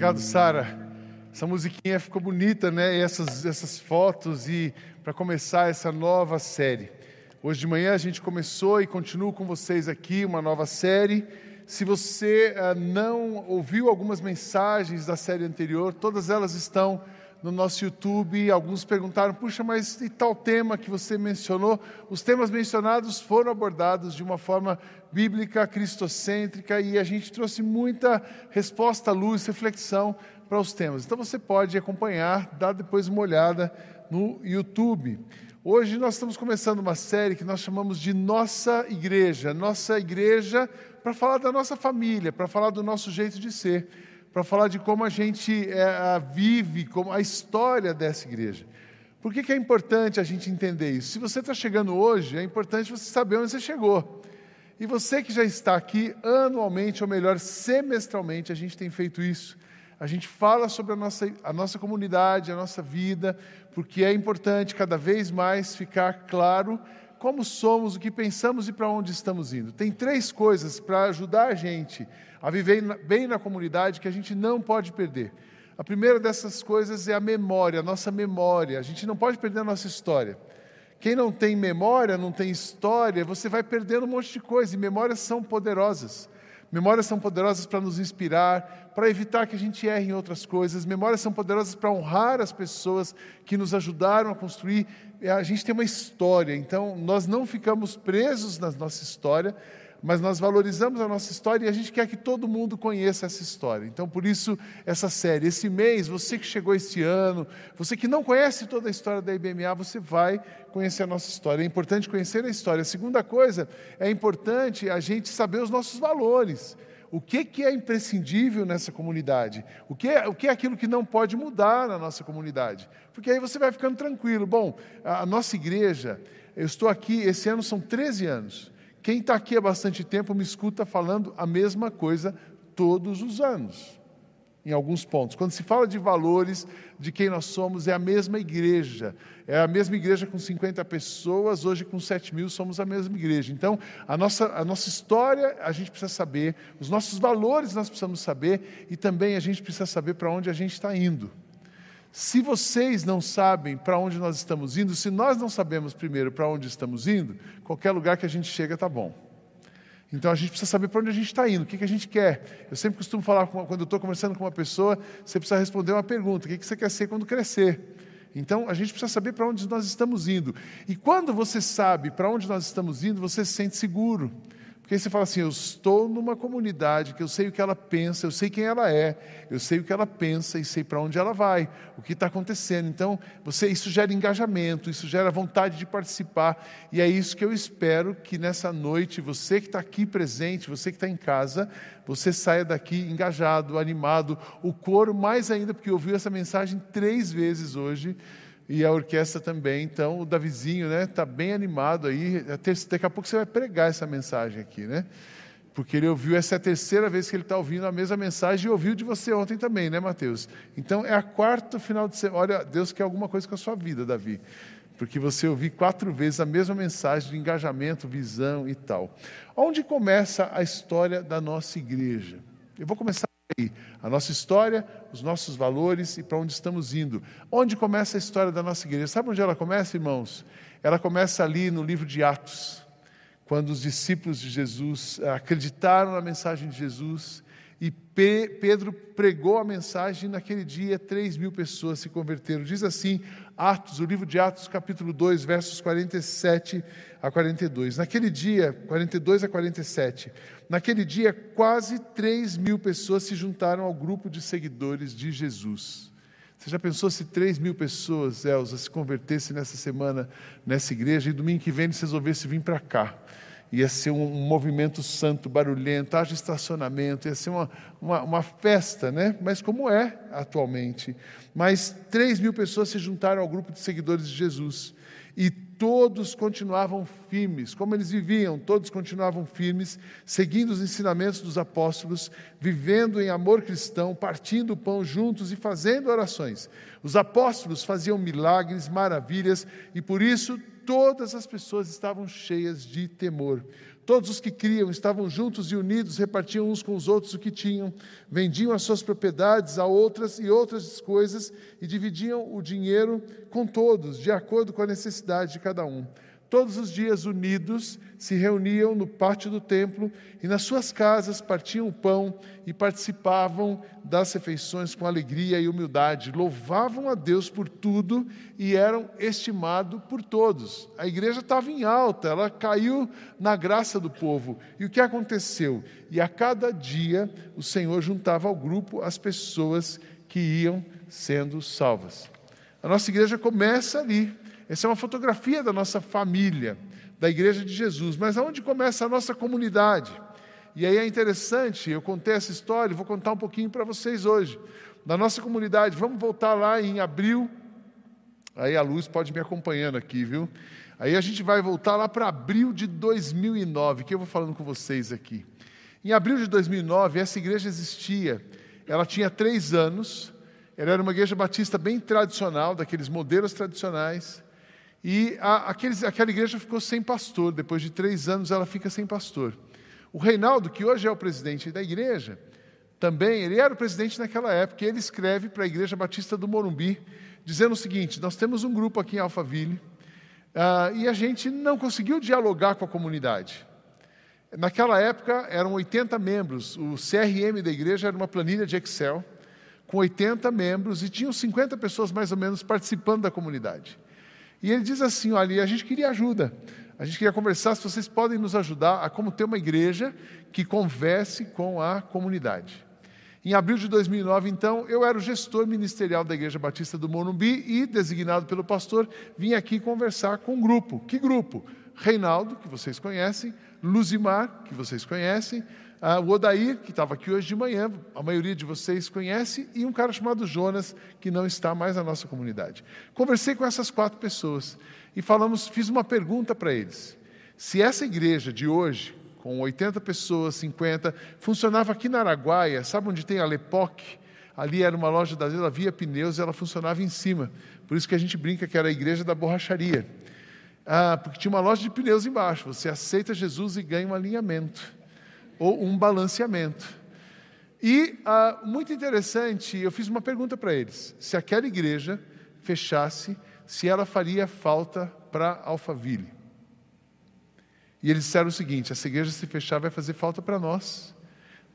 Obrigado, Sara. Essa musiquinha ficou bonita, né? E essas, essas fotos e para começar essa nova série. Hoje de manhã a gente começou e continuo com vocês aqui uma nova série. Se você uh, não ouviu algumas mensagens da série anterior, todas elas estão no nosso YouTube. Alguns perguntaram: puxa, mas e tal tema que você mencionou? Os temas mencionados foram abordados de uma forma bíblica, cristocêntrica, e a gente trouxe muita resposta, luz, reflexão para os temas. Então você pode acompanhar, dar depois uma olhada no YouTube. Hoje nós estamos começando uma série que nós chamamos de Nossa Igreja. Nossa Igreja, para falar da nossa família, para falar do nosso jeito de ser para falar de como a gente é, vive, como a história dessa igreja. Por que, que é importante a gente entender isso? Se você está chegando hoje, é importante você saber onde você chegou. E você que já está aqui anualmente, ou melhor, semestralmente, a gente tem feito isso. A gente fala sobre a nossa, a nossa comunidade, a nossa vida, porque é importante cada vez mais ficar claro como somos, o que pensamos e para onde estamos indo. Tem três coisas para ajudar a gente a viver bem na comunidade que a gente não pode perder. A primeira dessas coisas é a memória, a nossa memória. A gente não pode perder a nossa história. Quem não tem memória, não tem história, você vai perdendo um monte de coisa. E memórias são poderosas. Memórias são poderosas para nos inspirar, para evitar que a gente erre em outras coisas. Memórias são poderosas para honrar as pessoas que nos ajudaram a construir. A gente tem uma história, então nós não ficamos presos na nossa história, mas nós valorizamos a nossa história e a gente quer que todo mundo conheça essa história. Então, por isso, essa série. Esse mês, você que chegou esse ano, você que não conhece toda a história da IBMA, você vai conhecer a nossa história. É importante conhecer a história. A segunda coisa, é importante a gente saber os nossos valores. O que, que é imprescindível nessa comunidade? O que, é, o que é aquilo que não pode mudar na nossa comunidade? Porque aí você vai ficando tranquilo. Bom, a nossa igreja, eu estou aqui, esse ano são 13 anos. Quem está aqui há bastante tempo me escuta falando a mesma coisa todos os anos, em alguns pontos. Quando se fala de valores, de quem nós somos, é a mesma igreja. É a mesma igreja com 50 pessoas, hoje com 7 mil somos a mesma igreja. Então, a nossa, a nossa história a gente precisa saber, os nossos valores nós precisamos saber e também a gente precisa saber para onde a gente está indo. Se vocês não sabem para onde nós estamos indo, se nós não sabemos primeiro para onde estamos indo, qualquer lugar que a gente chega está bom. Então a gente precisa saber para onde a gente está indo, o que, que a gente quer. Eu sempre costumo falar, quando eu estou conversando com uma pessoa, você precisa responder uma pergunta: o que, que você quer ser quando crescer? Então a gente precisa saber para onde nós estamos indo. E quando você sabe para onde nós estamos indo, você se sente seguro. Porque você fala assim: eu estou numa comunidade que eu sei o que ela pensa, eu sei quem ela é, eu sei o que ela pensa e sei para onde ela vai, o que está acontecendo. Então, você, isso gera engajamento, isso gera vontade de participar. E é isso que eu espero que nessa noite, você que está aqui presente, você que está em casa, você saia daqui engajado, animado, o coro mais ainda, porque ouviu essa mensagem três vezes hoje e a orquestra também. Então, o Davizinho está né, tá bem animado aí. Daqui a pouco você vai pregar essa mensagem aqui, né? Porque ele ouviu, essa é a terceira vez que ele está ouvindo a mesma mensagem e ouviu de você ontem também, né, Mateus? Então, é a quarta final de semana. Olha, Deus quer alguma coisa com a sua vida, Davi. Porque você ouviu quatro vezes a mesma mensagem de engajamento, visão e tal. Onde começa a história da nossa igreja? Eu vou começar. A nossa história, os nossos valores e para onde estamos indo. Onde começa a história da nossa igreja? Sabe onde ela começa, irmãos? Ela começa ali no livro de Atos, quando os discípulos de Jesus acreditaram na mensagem de Jesus e Pedro pregou a mensagem naquele dia 3 mil pessoas se converteram. Diz assim, Atos, o livro de Atos, capítulo 2, versos 47 a 42. Naquele dia, 42 a 47, naquele dia quase 3 mil pessoas se juntaram ao grupo de seguidores de Jesus. Você já pensou se 3 mil pessoas, Elza, se convertessem nessa semana nessa igreja e domingo que vem eles resolvessem vir para cá? Ia ser um, movimento santo, barulhento, haja estacionamento, ia ser uma, uma, uma, festa, né? mas como é atualmente. Mas 3 mil pessoas se juntaram ao grupo de seguidores de Jesus e todos continuavam firmes, como eles viviam, todos continuavam firmes, seguindo os ensinamentos dos apóstolos, vivendo em amor cristão, partindo o pão juntos e fazendo orações. Os apóstolos faziam milagres, maravilhas, e por isso todas as pessoas estavam cheias de temor. Todos os que criam estavam juntos e unidos, repartiam uns com os outros o que tinham, vendiam as suas propriedades a outras e outras coisas e dividiam o dinheiro com todos, de acordo com a necessidade de cada um. Todos os dias unidos se reuniam no pátio do templo e nas suas casas partiam o pão e participavam das refeições com alegria e humildade. Louvavam a Deus por tudo e eram estimados por todos. A igreja estava em alta, ela caiu na graça do povo. E o que aconteceu? E a cada dia o Senhor juntava ao grupo as pessoas que iam sendo salvas. A nossa igreja começa ali essa é uma fotografia da nossa família, da Igreja de Jesus. Mas aonde começa a nossa comunidade? E aí é interessante, eu contei essa história, vou contar um pouquinho para vocês hoje. Da nossa comunidade, vamos voltar lá em abril. Aí a luz pode me acompanhando aqui, viu? Aí a gente vai voltar lá para abril de 2009, que eu vou falando com vocês aqui. Em abril de 2009, essa igreja existia. Ela tinha três anos. Ela era uma igreja batista bem tradicional, daqueles modelos tradicionais. E a, aqueles, aquela igreja ficou sem pastor. Depois de três anos, ela fica sem pastor. O Reinaldo, que hoje é o presidente da igreja, também, ele era o presidente naquela época, e ele escreve para a Igreja Batista do Morumbi, dizendo o seguinte: Nós temos um grupo aqui em Alphaville, uh, e a gente não conseguiu dialogar com a comunidade. Naquela época, eram 80 membros, o CRM da igreja era uma planilha de Excel, com 80 membros, e tinham 50 pessoas mais ou menos participando da comunidade. E ele diz assim: olha, a gente queria ajuda. A gente queria conversar se vocês podem nos ajudar a como ter uma igreja que converse com a comunidade. Em abril de 2009, então, eu era o gestor ministerial da Igreja Batista do Morumbi e, designado pelo pastor, vim aqui conversar com um grupo. Que grupo? Reinaldo, que vocês conhecem, Luzimar, que vocês conhecem, ah, o Odair, que estava aqui hoje de manhã, a maioria de vocês conhece, e um cara chamado Jonas, que não está mais na nossa comunidade. Conversei com essas quatro pessoas e falamos, fiz uma pergunta para eles. Se essa igreja de hoje, com 80 pessoas, 50, funcionava aqui na Araguaia, sabe onde tem a Lepoc? Ali era uma loja da via pneus ela funcionava em cima. Por isso que a gente brinca que era a igreja da borracharia. Ah, porque tinha uma loja de pneus embaixo. Você aceita Jesus e ganha um alinhamento ou um balanceamento. E ah, muito interessante, eu fiz uma pergunta para eles: se aquela igreja fechasse, se ela faria falta para Alphaville. E eles disseram o seguinte: essa igreja se fechar vai fazer falta para nós,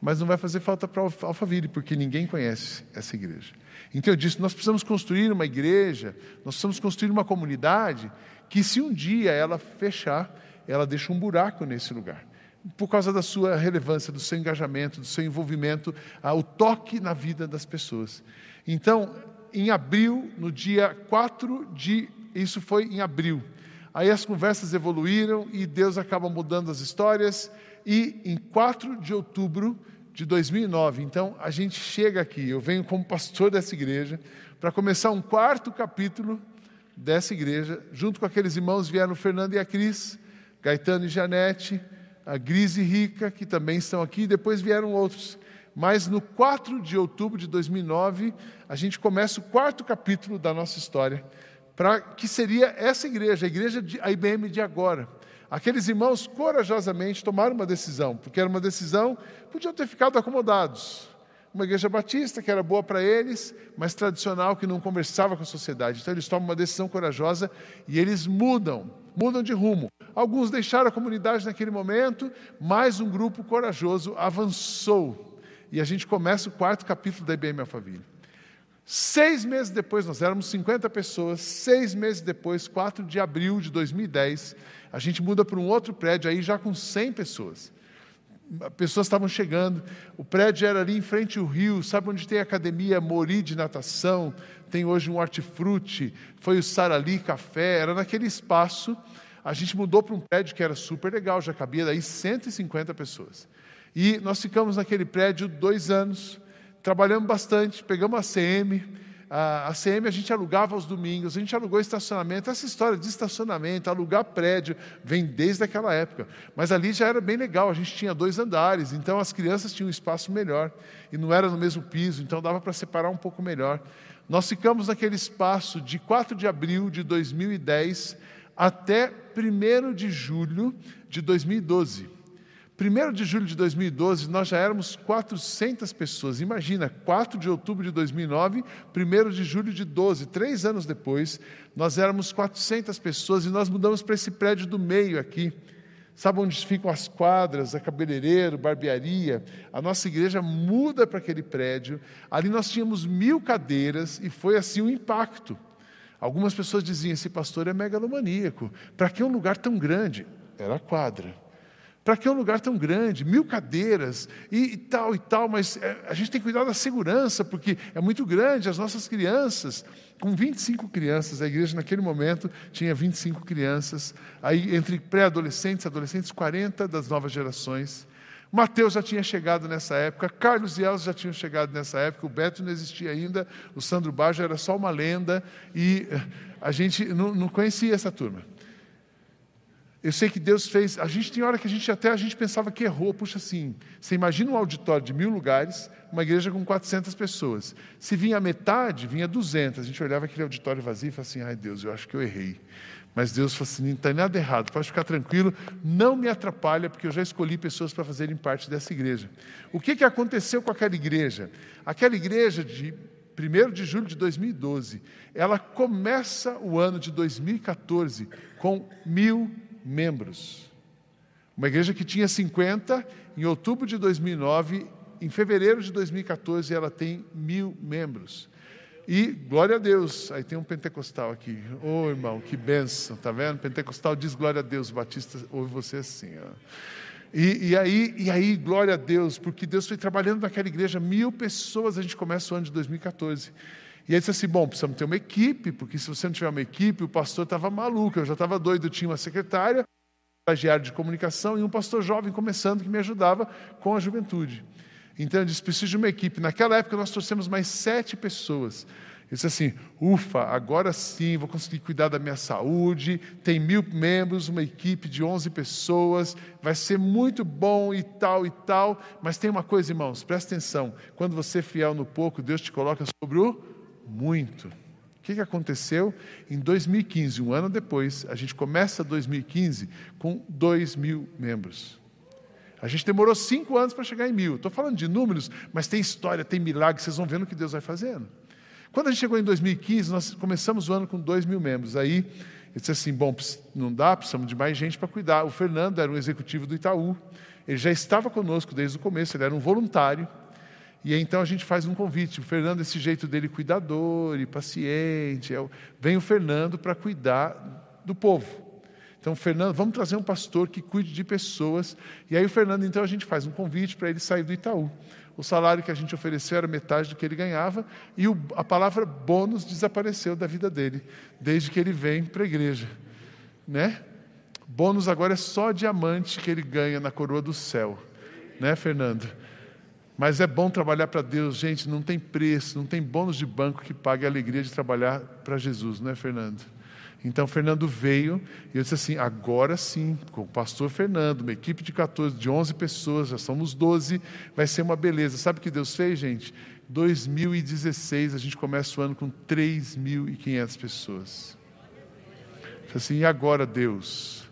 mas não vai fazer falta para Alphaville, porque ninguém conhece essa igreja. Então eu disse: nós precisamos construir uma igreja, nós precisamos construir uma comunidade que, se um dia ela fechar, ela deixa um buraco nesse lugar por causa da sua relevância, do seu engajamento, do seu envolvimento, ah, o toque na vida das pessoas. Então, em abril, no dia 4 de. Isso foi em abril. Aí as conversas evoluíram e Deus acaba mudando as histórias. E em 4 de outubro de 2009, então, a gente chega aqui. Eu venho como pastor dessa igreja para começar um quarto capítulo dessa igreja. Junto com aqueles irmãos vieram Fernando e a Cris, Gaetano e Janete a Grise e Rica, que também estão aqui, depois vieram outros. Mas no 4 de outubro de 2009, a gente começa o quarto capítulo da nossa história, para que seria essa igreja, a igreja de a IBM de agora. Aqueles irmãos corajosamente tomaram uma decisão, porque era uma decisão, podiam ter ficado acomodados. Uma igreja batista que era boa para eles, mas tradicional que não conversava com a sociedade. Então eles tomam uma decisão corajosa e eles mudam, mudam de rumo. Alguns deixaram a comunidade naquele momento, mas um grupo corajoso avançou. E a gente começa o quarto capítulo da IBM Alphaville. Seis meses depois, nós éramos 50 pessoas, seis meses depois, 4 de abril de 2010, a gente muda para um outro prédio, aí já com 100 pessoas. Pessoas estavam chegando, o prédio era ali em frente ao rio, sabe onde tem a academia Mori de natação, tem hoje um hortifruti, foi o Sarali Café, era naquele espaço. A gente mudou para um prédio que era super legal, já cabia daí 150 pessoas. E nós ficamos naquele prédio dois anos, trabalhamos bastante, pegamos a CM, a, CM a gente alugava aos domingos, a gente alugou estacionamento. Essa história de estacionamento, alugar prédio, vem desde aquela época. Mas ali já era bem legal, a gente tinha dois andares, então as crianças tinham um espaço melhor. E não era no mesmo piso, então dava para separar um pouco melhor. Nós ficamos naquele espaço de 4 de abril de 2010 até 1 de julho de 2012. 1 de julho de 2012, nós já éramos 400 pessoas. Imagina, 4 de outubro de 2009, 1 de julho de 12, três anos depois, nós éramos 400 pessoas e nós mudamos para esse prédio do meio aqui. Sabe onde ficam as quadras, a cabeleireiro, barbearia? A nossa igreja muda para aquele prédio. Ali nós tínhamos mil cadeiras e foi assim o um impacto. Algumas pessoas diziam: esse pastor é megalomaníaco. Para que um lugar tão grande? Era a quadra. Para que um lugar tão grande, mil cadeiras e, e tal e tal, mas é, a gente tem que cuidar da segurança, porque é muito grande, as nossas crianças, com 25 crianças, a igreja naquele momento tinha 25 crianças, aí entre pré-adolescentes, adolescentes, 40 das novas gerações. Mateus já tinha chegado nessa época, Carlos e Elza já tinham chegado nessa época, o Beto não existia ainda, o Sandro Baggio era só uma lenda, e eh, a gente não, não conhecia essa turma. Eu sei que Deus fez. A gente tem hora que a gente até a gente pensava que errou. Puxa, assim, você imagina um auditório de mil lugares, uma igreja com 400 pessoas. Se vinha metade, vinha 200. A gente olhava aquele auditório vazio e falava assim: ai Deus, eu acho que eu errei. Mas Deus falou assim: não está nada errado, pode ficar tranquilo, não me atrapalha, porque eu já escolhi pessoas para fazerem parte dessa igreja. O que, que aconteceu com aquela igreja? Aquela igreja de 1 de julho de 2012, ela começa o ano de 2014 com mil membros. Uma igreja que tinha 50, em outubro de 2009, em fevereiro de 2014, ela tem mil membros. E, glória a Deus, aí tem um pentecostal aqui. Ô oh, irmão, que benção, tá vendo? Pentecostal diz glória a Deus, Batista ouve você assim. Ó. E, e, aí, e aí, glória a Deus, porque Deus foi trabalhando naquela igreja, mil pessoas, a gente começa o ano de 2014. E aí disse assim: bom, precisamos ter uma equipe, porque se você não tiver uma equipe, o pastor estava maluco, eu já estava doido, tinha uma secretária, um estagiário de comunicação e um pastor jovem começando que me ajudava com a juventude. Então eu disse: preciso de uma equipe. Naquela época nós trouxemos mais sete pessoas. Eu disse assim: ufa, agora sim vou conseguir cuidar da minha saúde. Tem mil membros, uma equipe de onze pessoas, vai ser muito bom e tal e tal. Mas tem uma coisa, irmãos, presta atenção: quando você é fiel no pouco, Deus te coloca sobre o muito. O que, aconteceu? Em 2015, um ano depois, a gente começa 2015 com 2 mil membros. A gente demorou cinco anos para chegar em mil. Estou falando de números, mas tem história, tem milagre, vocês vão vendo o que Deus vai fazendo. Quando a gente chegou em 2015, nós começamos o ano com 2 mil membros. Aí eu disse assim: bom, não dá, precisamos de mais gente para cuidar. O Fernando era um executivo do Itaú, ele já estava conosco desde o começo, ele era um voluntário. E então a gente faz um convite. O Fernando, esse jeito dele cuidador e paciente, é vem o Fernando para cuidar do povo. Então, Fernando, vamos trazer um pastor que cuide de pessoas. E aí o Fernando, então a gente faz um convite para ele sair do Itaú. O salário que a gente ofereceu era metade do que ele ganhava e o, a palavra bônus desapareceu da vida dele desde que ele vem para a igreja, né? Bônus agora é só diamante que ele ganha na coroa do céu, né, Fernando? Mas é bom trabalhar para Deus, gente, não tem preço, não tem bônus de banco que pague a alegria de trabalhar para Jesus, não é, Fernando? Então, Fernando veio e eu disse assim: agora sim, com o pastor Fernando, uma equipe de 14, de 11 pessoas, já somos 12, vai ser uma beleza. Sabe o que Deus fez, gente? 2016, a gente começa o ano com 3.500 pessoas. Disse assim, e agora, Deus?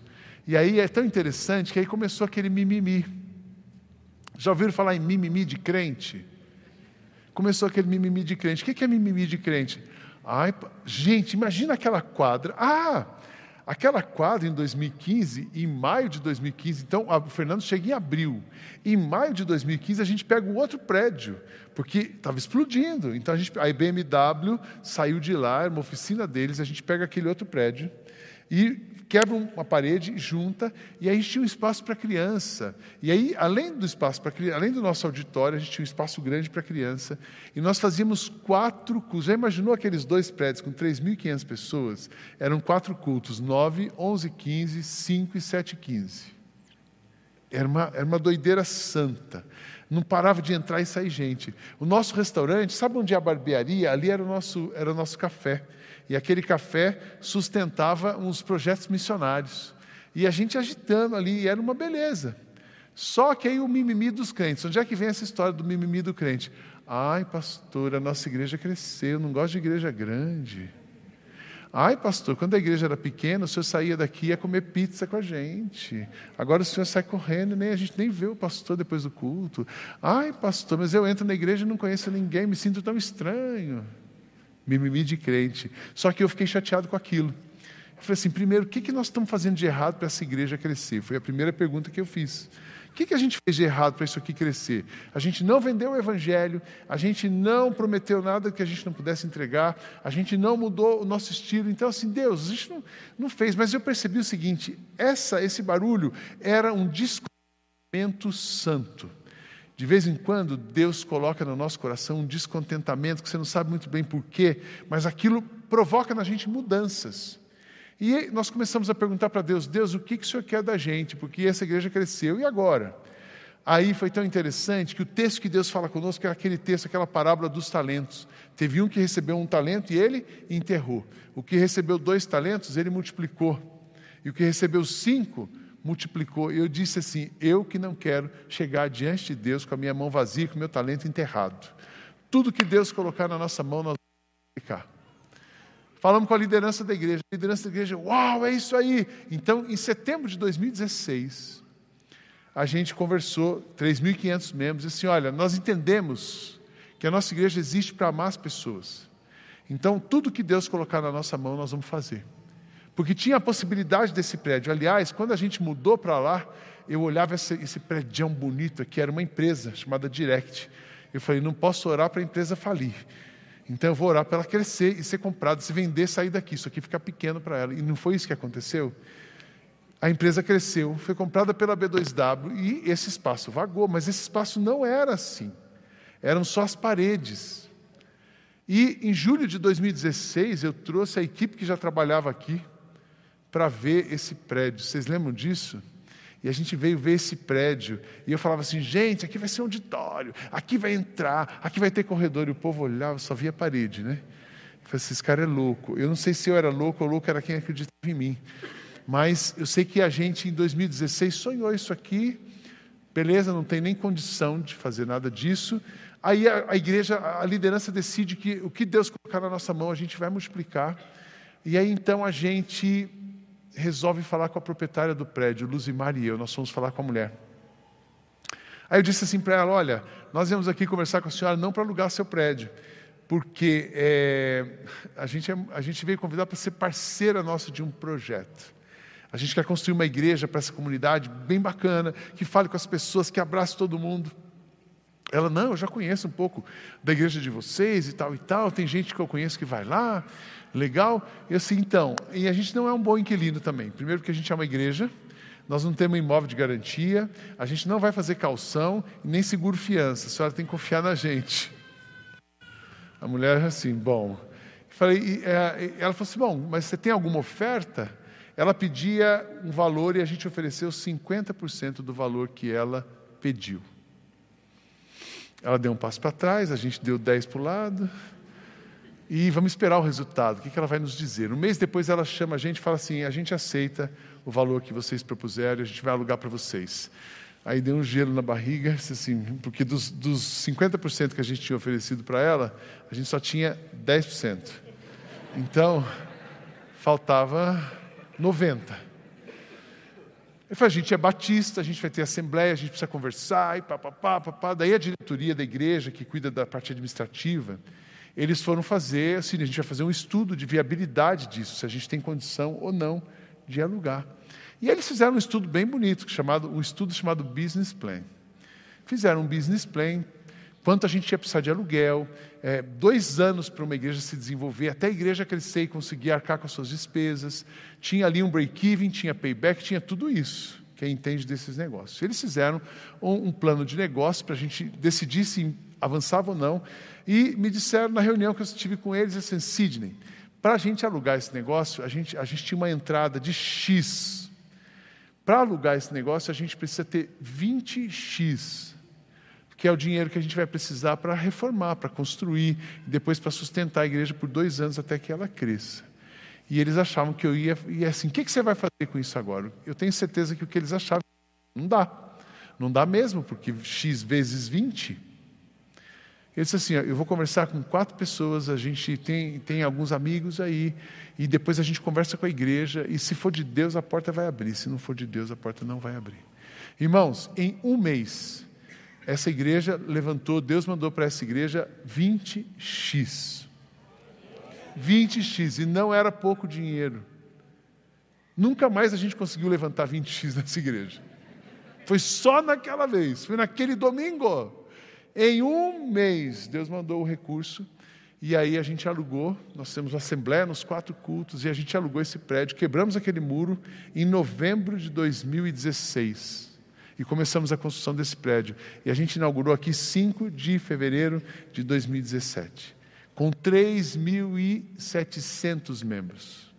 E aí é tão interessante que aí começou aquele mimimi. Já ouviram falar em mimimi de crente? Começou aquele mimimi de crente. O que é mimimi de crente? Ai, gente, imagina aquela quadra. Ah, aquela quadra em 2015, em maio de 2015, então o Fernando chega em abril. Em maio de 2015 a gente pega um outro prédio, porque estava explodindo. Então a, gente, a BMW saiu de lá, era uma oficina deles, a gente pega aquele outro prédio e quebra uma parede, junta, e aí a gente tinha um espaço para criança. E aí, além do espaço para além do nosso auditório, a gente tinha um espaço grande para criança. E nós fazíamos quatro cultos. Já imaginou aqueles dois prédios com 3.500 pessoas? Eram quatro cultos, 9, 11, 15, 5 e 7 15. Era uma, era uma doideira santa. Não parava de entrar e sair gente. O nosso restaurante, sabe onde é a barbearia? Ali era o nosso, era o nosso café. E aquele café sustentava uns projetos missionários. E a gente agitando ali, era uma beleza. Só que aí o mimimi dos crentes. Onde é que vem essa história do mimimi do crente? Ai, pastor, a nossa igreja cresceu, não gosto de igreja grande. Ai, pastor, quando a igreja era pequena, o senhor saía daqui e ia comer pizza com a gente. Agora o senhor sai correndo, nem a gente nem vê o pastor depois do culto. Ai, pastor, mas eu entro na igreja e não conheço ninguém, me sinto tão estranho. Mimimi de crente. Só que eu fiquei chateado com aquilo. Eu falei assim: primeiro, o que, que nós estamos fazendo de errado para essa igreja crescer? Foi a primeira pergunta que eu fiz. O que, que a gente fez de errado para isso aqui crescer? A gente não vendeu o Evangelho, a gente não prometeu nada que a gente não pudesse entregar, a gente não mudou o nosso estilo. Então, assim, Deus, a gente não, não fez. Mas eu percebi o seguinte: essa, esse barulho era um descontentamento santo. De vez em quando, Deus coloca no nosso coração um descontentamento que você não sabe muito bem porquê, mas aquilo provoca na gente mudanças. E nós começamos a perguntar para Deus: Deus, o que, que o Senhor quer da gente? Porque essa igreja cresceu, e agora? Aí foi tão interessante que o texto que Deus fala conosco é aquele texto, aquela parábola dos talentos. Teve um que recebeu um talento e ele enterrou. O que recebeu dois talentos, ele multiplicou. E o que recebeu cinco, multiplicou. Eu disse assim: eu que não quero chegar diante de Deus com a minha mão vazia, com o meu talento enterrado. Tudo que Deus colocar na nossa mão, nós vamos multiplicar. Falamos com a liderança da igreja. A liderança da igreja, uau, é isso aí. Então, em setembro de 2016, a gente conversou, 3.500 membros, e assim: olha, nós entendemos que a nossa igreja existe para amar as pessoas. Então, tudo que Deus colocar na nossa mão, nós vamos fazer. Porque tinha a possibilidade desse prédio. Aliás, quando a gente mudou para lá, eu olhava esse, esse prédio bonito aqui, era uma empresa chamada Direct. Eu falei, não posso orar para a empresa falir. Então eu vou orar para ela crescer e ser comprada, se vender, sair daqui. Isso aqui fica pequeno para ela. E não foi isso que aconteceu. A empresa cresceu, foi comprada pela B2W e esse espaço vagou, mas esse espaço não era assim. Eram só as paredes. E em julho de 2016 eu trouxe a equipe que já trabalhava aqui para ver esse prédio. Vocês lembram disso? E a gente veio ver esse prédio. E eu falava assim: gente, aqui vai ser um auditório, aqui vai entrar, aqui vai ter corredor. E o povo olhava, só via parede, né? Eu falei assim: esse cara é louco. Eu não sei se eu era louco ou louco era quem acreditava em mim. Mas eu sei que a gente, em 2016, sonhou isso aqui. Beleza, não tem nem condição de fazer nada disso. Aí a, a igreja, a liderança decide que o que Deus colocar na nossa mão, a gente vai multiplicar. E aí então a gente resolve falar com a proprietária do prédio, Luzimar e eu, nós fomos falar com a mulher. Aí eu disse assim para ela: Olha, nós viemos aqui conversar com a senhora não para alugar seu prédio, porque é, a, gente é, a gente veio convidar para ser parceira nossa de um projeto. A gente quer construir uma igreja para essa comunidade bem bacana, que fale com as pessoas, que abrace todo mundo. Ela, não, eu já conheço um pouco da igreja de vocês e tal e tal, tem gente que eu conheço que vai lá, legal. E assim, então, e a gente não é um bom inquilino também. Primeiro porque a gente é uma igreja, nós não temos imóvel de garantia, a gente não vai fazer calção nem seguro fiança, a senhora tem que confiar na gente. A mulher assim, bom. Falei, é, ela falou assim, bom, mas você tem alguma oferta? Ela pedia um valor e a gente ofereceu 50% do valor que ela pediu. Ela deu um passo para trás, a gente deu 10 para o lado. E vamos esperar o resultado. O que ela vai nos dizer? Um mês depois ela chama a gente e fala assim: a gente aceita o valor que vocês propuseram, a gente vai alugar para vocês. Aí deu um gelo na barriga, assim, porque dos, dos 50% que a gente tinha oferecido para ela, a gente só tinha 10%. Então, faltava 90%. Eu falei, a gente é batista, a gente vai ter assembleia, a gente precisa conversar, e pá, pá, pá, pá, pá. Daí a diretoria da igreja, que cuida da parte administrativa, eles foram fazer, assim, a gente vai fazer um estudo de viabilidade disso, se a gente tem condição ou não de alugar. E eles fizeram um estudo bem bonito, chamado, um estudo chamado Business Plan. Fizeram um business plan, quanto a gente ia precisar de aluguel, é, dois anos para uma igreja se desenvolver, até a igreja crescer e conseguir arcar com as suas despesas. Tinha ali um break-even, tinha payback, tinha tudo isso. Quem entende desses negócios. Eles fizeram um, um plano de negócio para a gente decidir se avançava ou não. E me disseram na reunião que eu tive com eles, assim, Sidney, para a gente alugar esse negócio, a gente, a gente tinha uma entrada de X. Para alugar esse negócio, a gente precisa ter 20X que é o dinheiro que a gente vai precisar para reformar, para construir, e depois para sustentar a igreja por dois anos até que ela cresça. E eles achavam que eu ia, e assim, o que, que você vai fazer com isso agora? Eu tenho certeza que o que eles achavam, não dá. Não dá mesmo, porque x vezes 20, Ele disse assim: Eu vou conversar com quatro pessoas, a gente tem, tem alguns amigos aí, e depois a gente conversa com a igreja, e se for de Deus, a porta vai abrir, se não for de Deus, a porta não vai abrir. Irmãos, em um mês, essa igreja levantou, Deus mandou para essa igreja 20x. 20x, e não era pouco dinheiro. Nunca mais a gente conseguiu levantar 20x nessa igreja. Foi só naquela vez, foi naquele domingo. Em um mês, Deus mandou o recurso e aí a gente alugou. Nós temos assembleia nos quatro cultos e a gente alugou esse prédio. Quebramos aquele muro em novembro de 2016 e começamos a construção desse prédio. E a gente inaugurou aqui 5 de fevereiro de 2017, com 3.700 membros.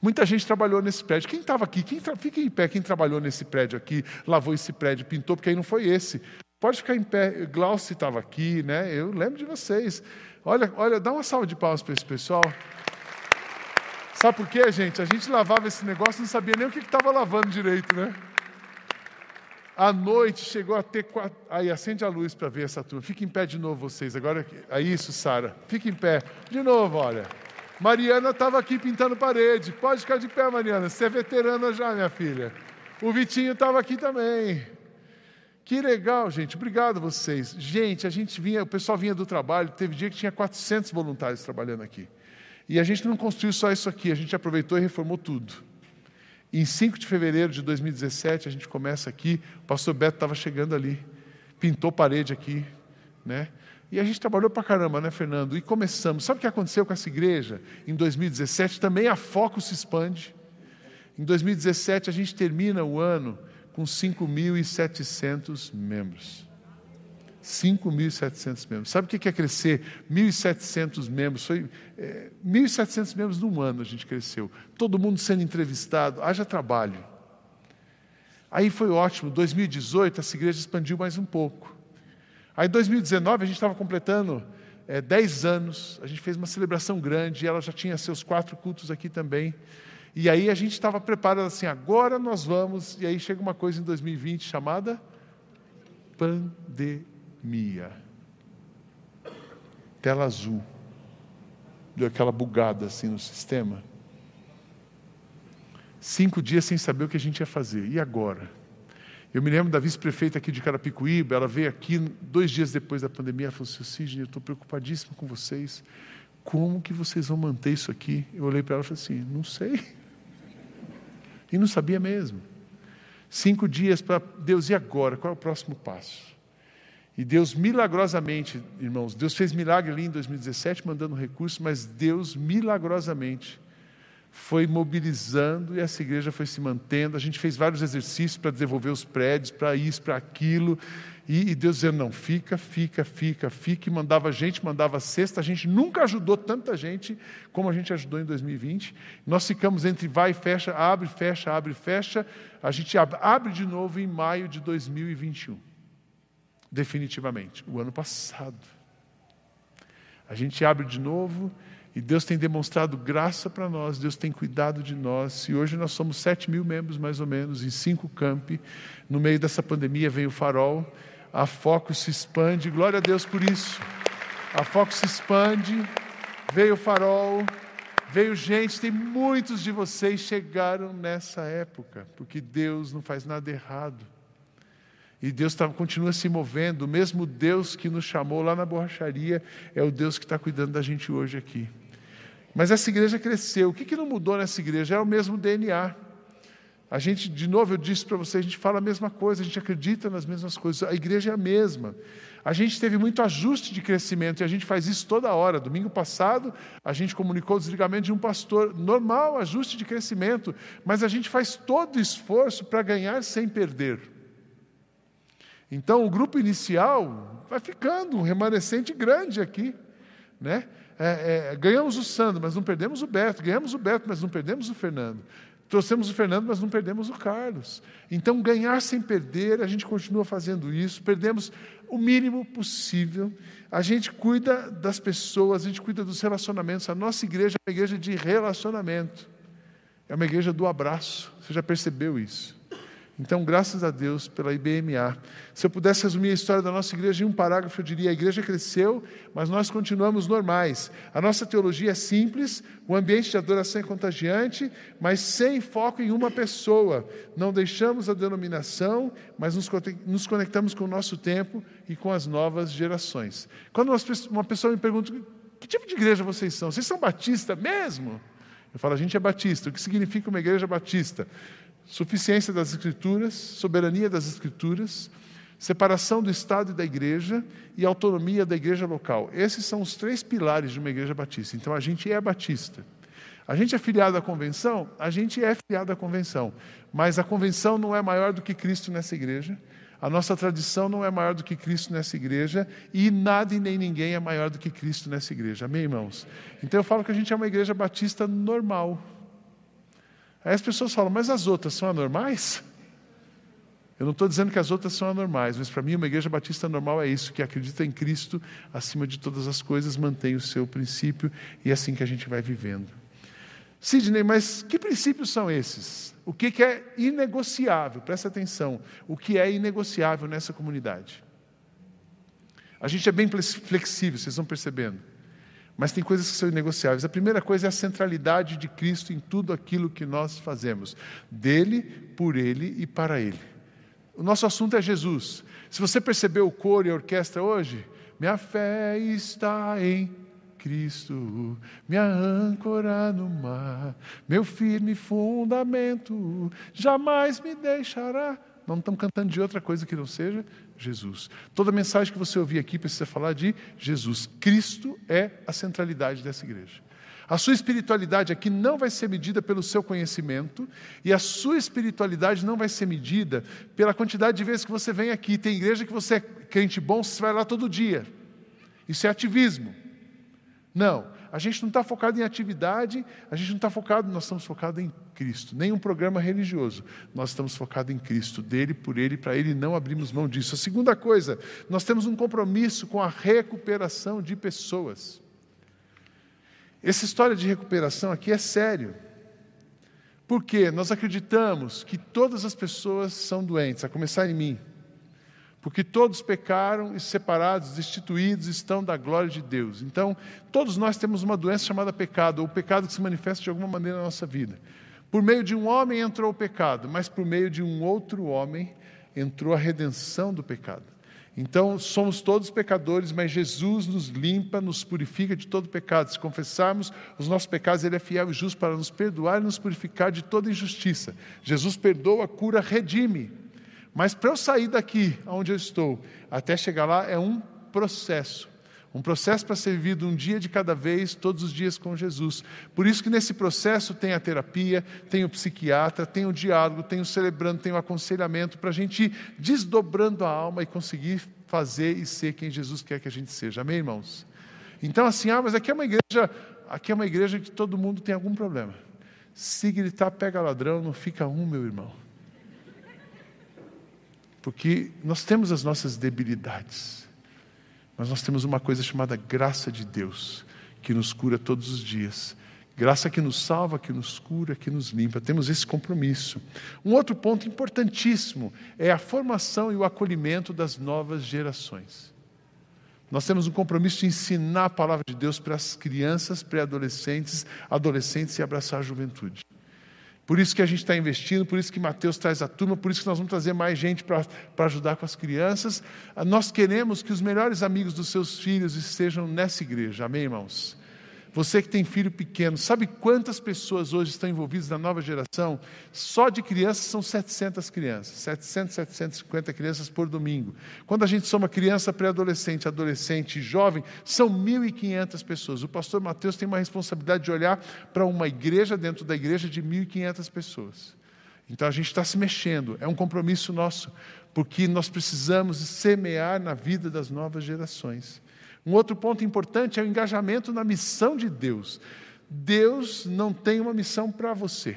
Muita gente trabalhou nesse prédio. Quem estava aqui? Quem tra... Fica em pé, quem trabalhou nesse prédio aqui, lavou esse prédio, pintou, porque aí não foi esse. Pode ficar em pé. Glaucio estava aqui, né? Eu lembro de vocês. Olha, olha, dá uma salva de palmas para esse pessoal. Sabe por quê, gente? A gente lavava esse negócio e não sabia nem o que estava lavando direito, né? À noite chegou a ter quatro. Aí acende a luz para ver essa turma. Fica em pé de novo vocês. Agora é isso, Sara. Fica em pé. De novo, olha. Mariana estava aqui pintando parede. Pode ficar de pé, Mariana. Você é veterana já, minha filha. O Vitinho estava aqui também. Que legal, gente. Obrigado vocês. Gente, a gente vinha, o pessoal vinha do trabalho. Teve dia que tinha 400 voluntários trabalhando aqui. E a gente não construiu só isso aqui, a gente aproveitou e reformou tudo. Em 5 de fevereiro de 2017, a gente começa aqui. O pastor Beto estava chegando ali, pintou parede aqui, né? E a gente trabalhou para caramba, né, Fernando? E começamos. Sabe o que aconteceu com essa igreja em 2017? Também a foco se expande. Em 2017, a gente termina o ano com 5.700 membros. 5.700 membros. Sabe o que é crescer 1.700 membros? Foi é, 1.700 membros num ano a gente cresceu. Todo mundo sendo entrevistado, haja trabalho. Aí foi ótimo. 2018, essa igreja expandiu mais um pouco. Aí em 2019 a gente estava completando é, 10 anos, a gente fez uma celebração grande, ela já tinha seus quatro cultos aqui também. E aí a gente estava preparado assim, agora nós vamos, e aí chega uma coisa em 2020 chamada pandemia. Tela azul. Deu aquela bugada assim no sistema. Cinco dias sem saber o que a gente ia fazer. E agora? Eu me lembro da vice-prefeita aqui de Carapicuíba, ela veio aqui dois dias depois da pandemia, ela falou assim, Sidney, eu estou preocupadíssimo com vocês, como que vocês vão manter isso aqui? Eu olhei para ela e falei assim, não sei. E não sabia mesmo. Cinco dias para Deus, e agora? Qual é o próximo passo? E Deus milagrosamente, irmãos, Deus fez milagre ali em 2017, mandando recursos, mas Deus milagrosamente foi mobilizando e essa igreja foi se mantendo. A gente fez vários exercícios para desenvolver os prédios, para isso, para aquilo. E, e, Deus dizendo: não, fica, fica, fica, fica. E mandava gente, mandava cesta. A gente nunca ajudou tanta gente como a gente ajudou em 2020. Nós ficamos entre vai e fecha, abre, fecha, abre, fecha. A gente abre de novo em maio de 2021. Definitivamente. O ano passado. A gente abre de novo e Deus tem demonstrado graça para nós, Deus tem cuidado de nós. E hoje nós somos 7 mil membros, mais ou menos, em cinco campi. No meio dessa pandemia vem o farol, a foco se expande, glória a Deus por isso. A foco se expande, veio o farol, veio gente, tem muitos de vocês chegaram nessa época, porque Deus não faz nada errado. E Deus tá, continua se movendo, o mesmo Deus que nos chamou lá na borracharia é o Deus que está cuidando da gente hoje aqui. Mas essa igreja cresceu. O que, que não mudou nessa igreja? É o mesmo DNA. A gente, de novo, eu disse para vocês, a gente fala a mesma coisa, a gente acredita nas mesmas coisas. A igreja é a mesma. A gente teve muito ajuste de crescimento e a gente faz isso toda hora. Domingo passado, a gente comunicou o desligamento de um pastor. Normal, ajuste de crescimento, mas a gente faz todo o esforço para ganhar sem perder. Então, o grupo inicial vai ficando um remanescente grande aqui, né? É, é, ganhamos o Sandro, mas não perdemos o Beto, ganhamos o Beto, mas não perdemos o Fernando. Trouxemos o Fernando, mas não perdemos o Carlos. Então, ganhar sem perder, a gente continua fazendo isso, perdemos o mínimo possível. A gente cuida das pessoas, a gente cuida dos relacionamentos. A nossa igreja é uma igreja de relacionamento, é uma igreja do abraço. Você já percebeu isso? Então, graças a Deus pela IBMA. Se eu pudesse resumir a história da nossa igreja em um parágrafo, eu diria: a igreja cresceu, mas nós continuamos normais. A nossa teologia é simples, o ambiente de adoração é contagiante, mas sem foco em uma pessoa. Não deixamos a denominação, mas nos conectamos com o nosso tempo e com as novas gerações. Quando uma pessoa me pergunta: que tipo de igreja vocês são? Vocês são batista mesmo? Eu falo: a gente é batista. O que significa uma igreja batista? Suficiência das Escrituras, soberania das Escrituras, separação do Estado e da igreja e autonomia da igreja local. Esses são os três pilares de uma igreja batista. Então a gente é batista. A gente é filiado à convenção? A gente é filiado à convenção. Mas a convenção não é maior do que Cristo nessa igreja. A nossa tradição não é maior do que Cristo nessa igreja. E nada e nem ninguém é maior do que Cristo nessa igreja. Amém, irmãos? Então eu falo que a gente é uma igreja batista normal. Aí as pessoas falam, mas as outras são anormais? Eu não estou dizendo que as outras são anormais, mas para mim uma igreja batista normal é isso, que acredita em Cristo acima de todas as coisas, mantém o seu princípio e é assim que a gente vai vivendo. Sidney, mas que princípios são esses? O que, que é inegociável? Presta atenção. O que é inegociável nessa comunidade? A gente é bem flexível, vocês estão percebendo. Mas tem coisas que são inegociáveis. A primeira coisa é a centralidade de Cristo em tudo aquilo que nós fazemos, dele, por ele e para ele. O nosso assunto é Jesus. Se você percebeu o coro e a orquestra hoje, minha fé está em Cristo, minha âncora no mar, meu firme fundamento, jamais me deixará. Não estamos cantando de outra coisa que não seja Jesus. Toda mensagem que você ouvir aqui precisa falar de Jesus. Cristo é a centralidade dessa igreja. A sua espiritualidade aqui não vai ser medida pelo seu conhecimento, e a sua espiritualidade não vai ser medida pela quantidade de vezes que você vem aqui. Tem igreja que você é crente bom, você vai lá todo dia. Isso é ativismo. Não. A gente não está focado em atividade, a gente não está focado, nós estamos focados em Cristo. Nenhum programa religioso. Nós estamos focados em Cristo, dele, por ele, para ele, não abrimos mão disso. A segunda coisa, nós temos um compromisso com a recuperação de pessoas. Essa história de recuperação aqui é sério. Porque nós acreditamos que todas as pessoas são doentes, a começar em mim porque todos pecaram e separados, destituídos estão da glória de Deus. Então, todos nós temos uma doença chamada pecado, ou pecado que se manifesta de alguma maneira na nossa vida. Por meio de um homem entrou o pecado, mas por meio de um outro homem entrou a redenção do pecado. Então, somos todos pecadores, mas Jesus nos limpa, nos purifica de todo pecado. Se confessarmos os nossos pecados, Ele é fiel e justo para nos perdoar e nos purificar de toda injustiça. Jesus perdoa, cura, redime. Mas para eu sair daqui, onde eu estou, até chegar lá, é um processo. Um processo para ser vivido um dia de cada vez, todos os dias com Jesus. Por isso que nesse processo tem a terapia, tem o psiquiatra, tem o diálogo, tem o celebrando, tem o aconselhamento, para a gente ir desdobrando a alma e conseguir fazer e ser quem Jesus quer que a gente seja. Amém, irmãos? Então, assim, ah, mas aqui é uma igreja, aqui é uma igreja que todo mundo tem algum problema. Se gritar pega ladrão, não fica um, meu irmão. Porque nós temos as nossas debilidades, mas nós temos uma coisa chamada graça de Deus, que nos cura todos os dias. Graça que nos salva, que nos cura, que nos limpa. Temos esse compromisso. Um outro ponto importantíssimo é a formação e o acolhimento das novas gerações. Nós temos um compromisso de ensinar a palavra de Deus para as crianças, pré-adolescentes, adolescentes e abraçar a juventude. Por isso que a gente está investindo, por isso que Mateus traz a turma, por isso que nós vamos trazer mais gente para ajudar com as crianças. Nós queremos que os melhores amigos dos seus filhos estejam nessa igreja. Amém, irmãos? Você que tem filho pequeno, sabe quantas pessoas hoje estão envolvidas na nova geração? Só de crianças são 700 crianças, 700, 750 crianças por domingo. Quando a gente soma criança, pré-adolescente, adolescente e jovem, são 1.500 pessoas. O pastor Mateus tem uma responsabilidade de olhar para uma igreja dentro da igreja de 1.500 pessoas. Então a gente está se mexendo, é um compromisso nosso, porque nós precisamos semear na vida das novas gerações. Um outro ponto importante é o engajamento na missão de Deus. Deus não tem uma missão para você.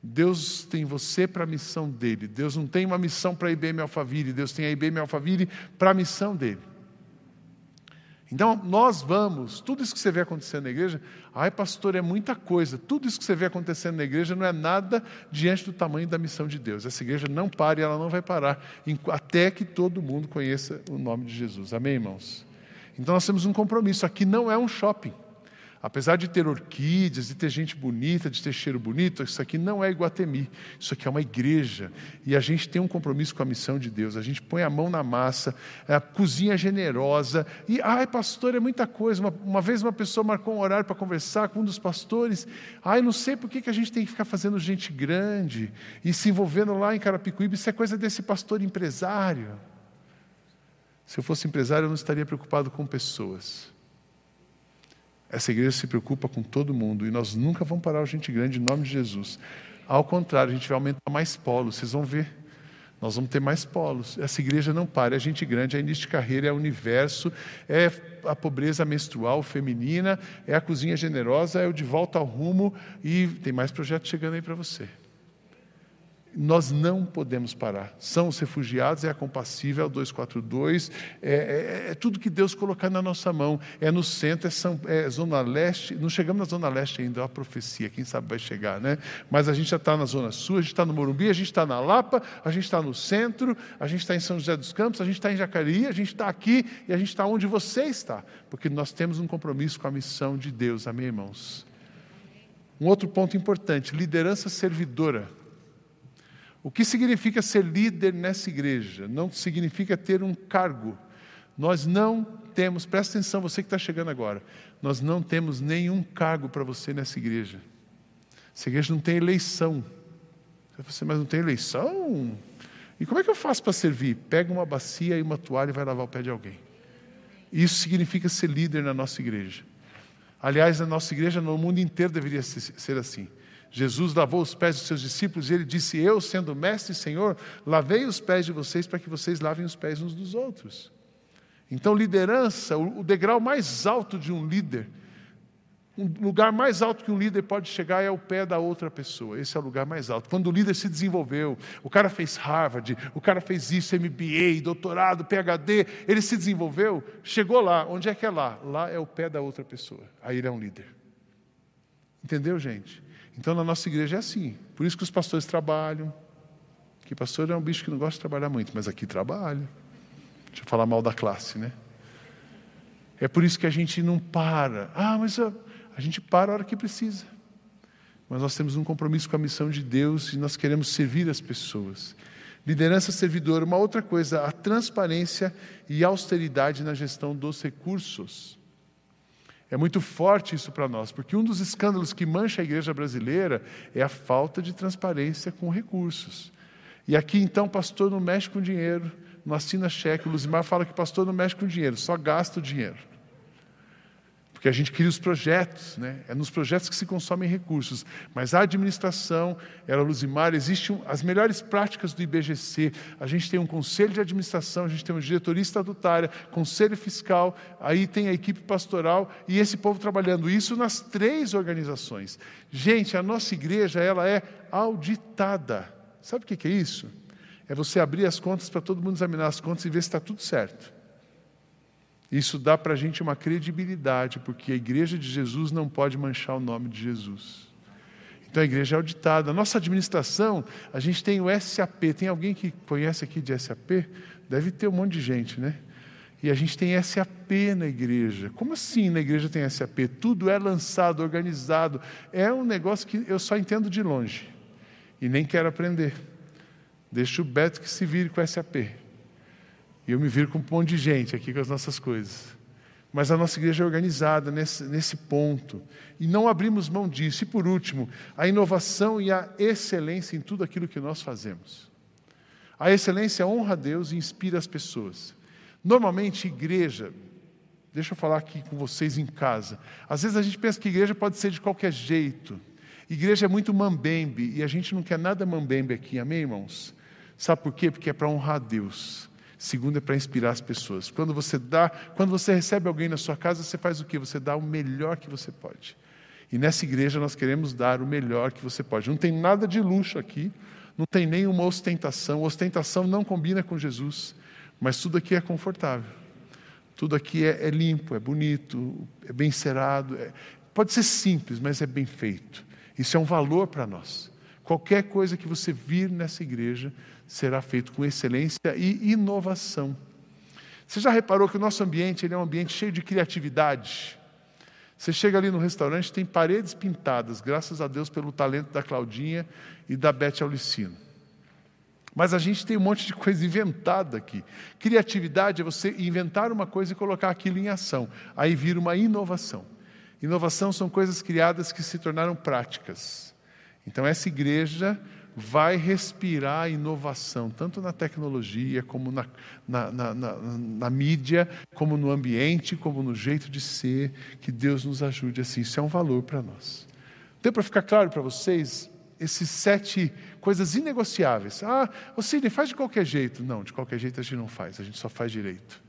Deus tem você para a missão dele. Deus não tem uma missão para a IBM Alphaville. Deus tem a IBM Alphaville para a missão dele. Então, nós vamos, tudo isso que você vê acontecendo na igreja, ai, pastor, é muita coisa. Tudo isso que você vê acontecendo na igreja não é nada diante do tamanho da missão de Deus. Essa igreja não para e ela não vai parar até que todo mundo conheça o nome de Jesus. Amém, irmãos? Então, nós temos um compromisso. Aqui não é um shopping. Apesar de ter orquídeas, de ter gente bonita, de ter cheiro bonito, isso aqui não é Iguatemi, isso aqui é uma igreja. E a gente tem um compromisso com a missão de Deus. A gente põe a mão na massa, a cozinha generosa. E, ai, pastor, é muita coisa. Uma, uma vez uma pessoa marcou um horário para conversar com um dos pastores. Ai, não sei por que, que a gente tem que ficar fazendo gente grande e se envolvendo lá em Carapicuíba. Isso é coisa desse pastor empresário. Se eu fosse empresário, eu não estaria preocupado com pessoas. Essa igreja se preocupa com todo mundo e nós nunca vamos parar o gente grande em nome de Jesus. Ao contrário, a gente vai aumentar mais polos, vocês vão ver. Nós vamos ter mais polos. Essa igreja não para, é gente grande, é início de carreira, é o universo, é a pobreza menstrual feminina, é a cozinha generosa, é o de volta ao rumo e tem mais projetos chegando aí para você. Nós não podemos parar. São os refugiados, é a compassível, é o 242, é, é, é, tudo que Deus colocar na nossa mão. É no centro, é, São, é Zona Leste. Não chegamos na Zona Leste ainda, é uma profecia, quem sabe vai chegar, né? Mas a gente já está na Zona Sul, a gente está no Morumbi, a gente está na Lapa, a gente está no centro, a gente está em São José dos Campos, a gente está em Jacareí, a gente está aqui e a gente está onde você está, porque nós temos um compromisso com a missão de Deus, amém, irmãos? Um outro ponto importante: liderança servidora. O que significa ser líder nessa igreja? Não significa ter um cargo. Nós não temos, presta atenção, você que está chegando agora, nós não temos nenhum cargo para você nessa igreja. Essa igreja não tem eleição. Você, mas não tem eleição? E como é que eu faço para servir? Pega uma bacia e uma toalha e vai lavar o pé de alguém. Isso significa ser líder na nossa igreja. Aliás, na nossa igreja, no mundo inteiro deveria ser assim. Jesus lavou os pés dos seus discípulos e ele disse: Eu, sendo mestre e senhor, lavei os pés de vocês para que vocês lavem os pés uns dos outros. Então, liderança, o degrau mais alto de um líder, um lugar mais alto que um líder pode chegar é o pé da outra pessoa. Esse é o lugar mais alto. Quando o líder se desenvolveu, o cara fez Harvard, o cara fez isso, MBA, doutorado, PhD, ele se desenvolveu, chegou lá. Onde é que é lá? Lá é o pé da outra pessoa. Aí ele é um líder. Entendeu, gente? Então, na nossa igreja é assim. Por isso que os pastores trabalham. Que pastor é um bicho que não gosta de trabalhar muito, mas aqui trabalha. Deixa eu falar mal da classe, né? É por isso que a gente não para. Ah, mas a, a gente para a hora que precisa. Mas nós temos um compromisso com a missão de Deus e nós queremos servir as pessoas. Liderança servidora, uma outra coisa, a transparência e austeridade na gestão dos recursos. É muito forte isso para nós, porque um dos escândalos que mancha a igreja brasileira é a falta de transparência com recursos. E aqui então, pastor não mexe com dinheiro, não assina cheque. O Luzimar fala que pastor não mexe com dinheiro, só gasta o dinheiro. Porque a gente cria os projetos, né? é nos projetos que se consomem recursos. Mas a administração, ela, Luzimar, existem as melhores práticas do IBGC. A gente tem um conselho de administração, a gente tem uma diretoria estatutária, conselho fiscal, aí tem a equipe pastoral e esse povo trabalhando isso nas três organizações. Gente, a nossa igreja ela é auditada. Sabe o que é isso? É você abrir as contas para todo mundo examinar as contas e ver se está tudo certo. Isso dá para a gente uma credibilidade, porque a igreja de Jesus não pode manchar o nome de Jesus. Então a igreja é auditada. A nossa administração, a gente tem o SAP. Tem alguém que conhece aqui de SAP? Deve ter um monte de gente, né? E a gente tem SAP na igreja. Como assim na igreja tem SAP? Tudo é lançado, organizado. É um negócio que eu só entendo de longe. E nem quero aprender. Deixa o Beto que se vire com SAP. E eu me viro com um monte de gente aqui com as nossas coisas. Mas a nossa igreja é organizada nesse, nesse ponto. E não abrimos mão disso. E por último, a inovação e a excelência em tudo aquilo que nós fazemos. A excelência honra a Deus e inspira as pessoas. Normalmente, igreja, deixa eu falar aqui com vocês em casa. Às vezes a gente pensa que igreja pode ser de qualquer jeito. Igreja é muito mambembe e a gente não quer nada mambembe aqui, amém, irmãos? Sabe por quê? Porque é para honrar a Deus. Segundo é para inspirar as pessoas. Quando você dá, quando você recebe alguém na sua casa, você faz o quê? Você dá o melhor que você pode. E nessa igreja nós queremos dar o melhor que você pode. Não tem nada de luxo aqui, não tem nenhuma ostentação. Ostentação não combina com Jesus, mas tudo aqui é confortável. Tudo aqui é, é limpo, é bonito, é bem cerado. É, pode ser simples, mas é bem feito. Isso é um valor para nós. Qualquer coisa que você vir nessa igreja será feito com excelência e inovação. Você já reparou que o nosso ambiente ele é um ambiente cheio de criatividade? Você chega ali no restaurante, tem paredes pintadas, graças a Deus pelo talento da Claudinha e da Beth Aulicino. Mas a gente tem um monte de coisa inventada aqui. Criatividade é você inventar uma coisa e colocar aquilo em ação. Aí vira uma inovação. Inovação são coisas criadas que se tornaram práticas. Então, essa igreja vai respirar inovação, tanto na tecnologia, como na, na, na, na, mídia, como no ambiente, como no jeito de ser. Que Deus nos ajude assim. Isso é um valor para nós. Deu para ficar claro para vocês esses sete coisas inegociáveis. Ah, o Sidney, faz de qualquer jeito. Não, de qualquer jeito a gente não faz, a gente só faz direito.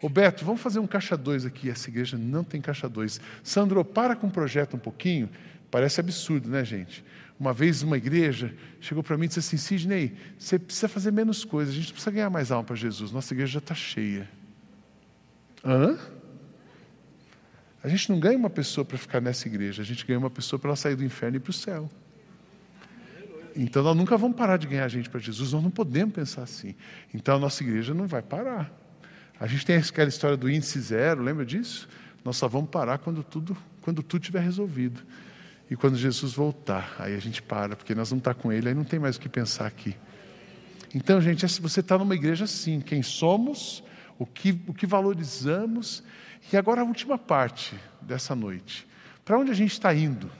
Ô Beto, vamos fazer um caixa dois aqui. Essa igreja não tem caixa dois. Sandro, para com o projeto um pouquinho. Parece absurdo, né, gente? Uma vez uma igreja chegou para mim e disse assim: Sidney, você precisa fazer menos coisas, a gente precisa ganhar mais alma para Jesus. Nossa igreja já está cheia. Hã? A gente não ganha uma pessoa para ficar nessa igreja, a gente ganha uma pessoa para ela sair do inferno e para o céu. Então nós nunca vamos parar de ganhar gente para Jesus, nós não podemos pensar assim. Então a nossa igreja não vai parar. A gente tem aquela história do índice zero, lembra disso? Nós só vamos parar quando tudo, quando tudo tiver resolvido. E quando Jesus voltar, aí a gente para, porque nós vamos estar com Ele, aí não tem mais o que pensar aqui. Então, gente, se você está numa igreja assim, quem somos, o que, o que valorizamos, e agora a última parte dessa noite. Para onde a gente está indo?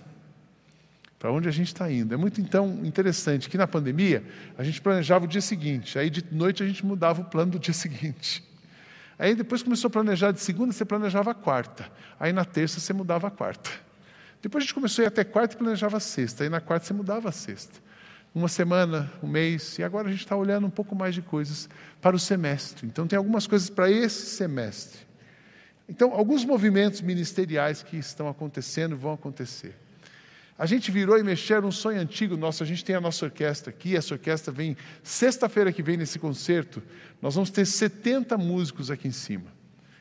para onde a gente está indo. É muito então interessante que na pandemia a gente planejava o dia seguinte, aí de noite a gente mudava o plano do dia seguinte. Aí depois começou a planejar de segunda, você planejava a quarta. Aí na terça você mudava a quarta. Depois a gente começou a ir até quarta e planejava a sexta. Aí na quarta você mudava a sexta. Uma semana, um mês, e agora a gente está olhando um pouco mais de coisas para o semestre. Então tem algumas coisas para esse semestre. Então, alguns movimentos ministeriais que estão acontecendo vão acontecer. A gente virou e mexeu um sonho antigo nosso. A gente tem a nossa orquestra aqui. Essa orquestra vem sexta-feira que vem nesse concerto. Nós vamos ter 70 músicos aqui em cima.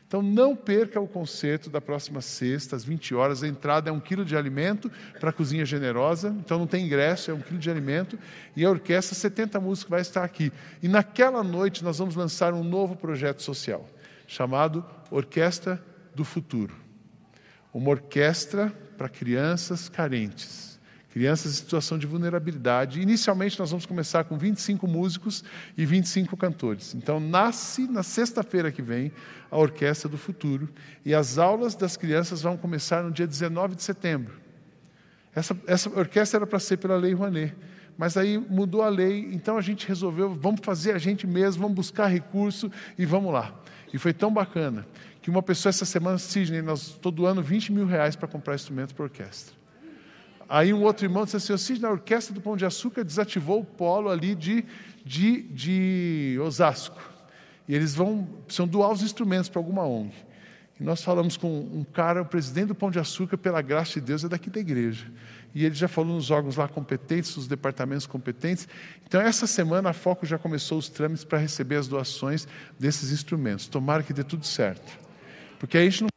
Então não perca o concerto da próxima sexta, às 20 horas. A entrada é um quilo de alimento para a cozinha generosa. Então não tem ingresso, é um quilo de alimento. E a orquestra, 70 músicos, vai estar aqui. E naquela noite nós vamos lançar um novo projeto social, chamado Orquestra do Futuro. Uma orquestra para crianças carentes, crianças em situação de vulnerabilidade. Inicialmente, nós vamos começar com 25 músicos e 25 cantores. Então, nasce na sexta-feira que vem a Orquestra do Futuro e as aulas das crianças vão começar no dia 19 de setembro. Essa, essa orquestra era para ser pela Lei Rouanet mas aí mudou a lei, então a gente resolveu, vamos fazer a gente mesmo, vamos buscar recurso e vamos lá. E foi tão bacana que uma pessoa essa semana, Sidney, nós estou doando 20 mil reais para comprar instrumento para orquestra. Aí um outro irmão disse assim, Sidney, a orquestra do Pão de Açúcar desativou o polo ali de, de, de Osasco. E eles vão, precisam doar os instrumentos para alguma ONG. E nós falamos com um cara, o presidente do Pão de Açúcar, pela graça de Deus, é daqui da igreja. E ele já falou nos órgãos lá competentes, nos departamentos competentes. Então, essa semana, a Foco já começou os trâmites para receber as doações desses instrumentos. Tomara que dê tudo certo. Porque a gente não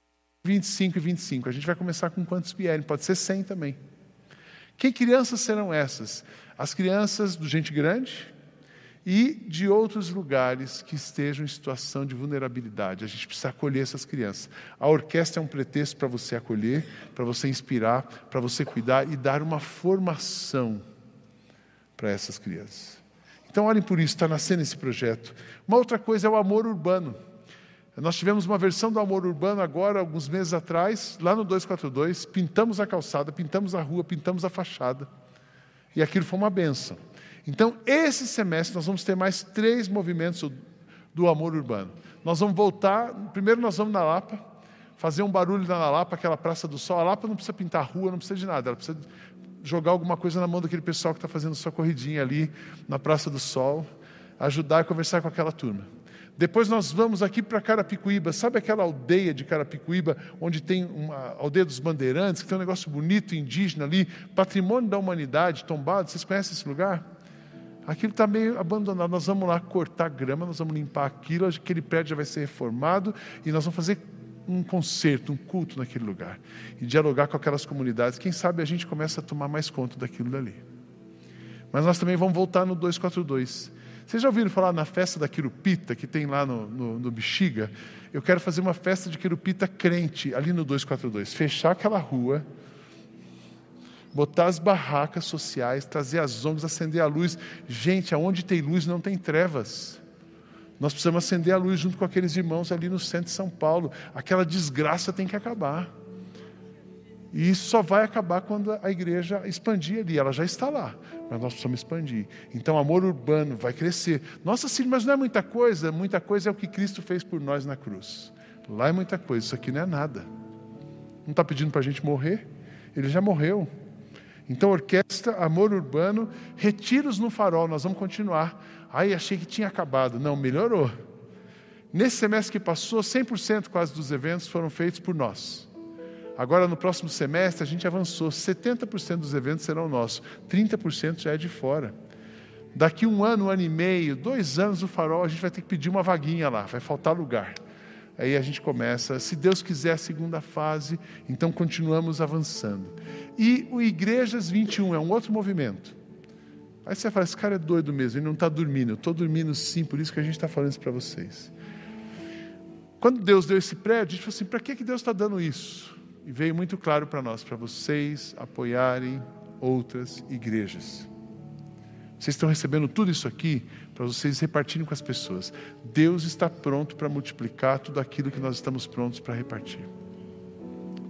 25 e 25, a gente vai começar com quantos vierem, pode ser 100 também. Que crianças serão essas? As crianças do gente grande e de outros lugares que estejam em situação de vulnerabilidade. A gente precisa acolher essas crianças. A orquestra é um pretexto para você acolher, para você inspirar, para você cuidar e dar uma formação para essas crianças. Então, olhem por isso, está nascendo esse projeto. Uma outra coisa é o amor urbano. Nós tivemos uma versão do Amor Urbano agora, alguns meses atrás, lá no 242, pintamos a calçada, pintamos a rua, pintamos a fachada. E aquilo foi uma benção. Então, esse semestre nós vamos ter mais três movimentos do amor urbano. Nós vamos voltar, primeiro nós vamos na Lapa, fazer um barulho na Lapa, aquela Praça do Sol. A Lapa não precisa pintar a rua, não precisa de nada, ela precisa jogar alguma coisa na mão daquele pessoal que está fazendo sua corridinha ali na Praça do Sol, ajudar a conversar com aquela turma. Depois nós vamos aqui para Carapicuíba. Sabe aquela aldeia de Carapicuíba, onde tem uma aldeia dos bandeirantes, que tem um negócio bonito, indígena ali, patrimônio da humanidade, tombado? Vocês conhecem esse lugar? Aquilo está meio abandonado. Nós vamos lá cortar grama, nós vamos limpar aquilo, aquele prédio já vai ser reformado e nós vamos fazer um concerto, um culto naquele lugar e dialogar com aquelas comunidades. Quem sabe a gente começa a tomar mais conta daquilo dali. Mas nós também vamos voltar no 242. Vocês já ouviram falar na festa da Quirupita, que tem lá no, no, no Bexiga? Eu quero fazer uma festa de Quirupita crente, ali no 242. Fechar aquela rua, botar as barracas sociais, trazer as ONGs, acender a luz. Gente, aonde tem luz não tem trevas. Nós precisamos acender a luz junto com aqueles irmãos ali no centro de São Paulo. Aquela desgraça tem que acabar. E isso só vai acabar quando a igreja expandir ali. Ela já está lá, mas nós precisamos expandir. Então, amor urbano vai crescer. Nossa, sim, mas não é muita coisa. Muita coisa é o que Cristo fez por nós na cruz. Lá é muita coisa, isso aqui não é nada. Não está pedindo para a gente morrer? Ele já morreu. Então, orquestra, amor urbano, retiros no farol, nós vamos continuar. Ai, achei que tinha acabado. Não, melhorou. Nesse semestre que passou, 100% quase dos eventos foram feitos por nós. Agora, no próximo semestre, a gente avançou. 70% dos eventos serão nossos, 30% já é de fora. Daqui um ano, um ano e meio, dois anos, o farol, a gente vai ter que pedir uma vaguinha lá, vai faltar lugar. Aí a gente começa, se Deus quiser, a segunda fase, então continuamos avançando. E o Igrejas 21 é um outro movimento. Aí você fala, esse cara é doido mesmo, ele não está dormindo. Eu estou dormindo sim, por isso que a gente está falando isso para vocês. Quando Deus deu esse prédio, a gente falou assim: para que, Deus está dando isso? E veio muito claro para nós, para vocês apoiarem outras igrejas. Vocês estão recebendo tudo isso aqui para vocês repartirem com as pessoas. Deus está pronto para multiplicar tudo aquilo que nós estamos prontos para repartir.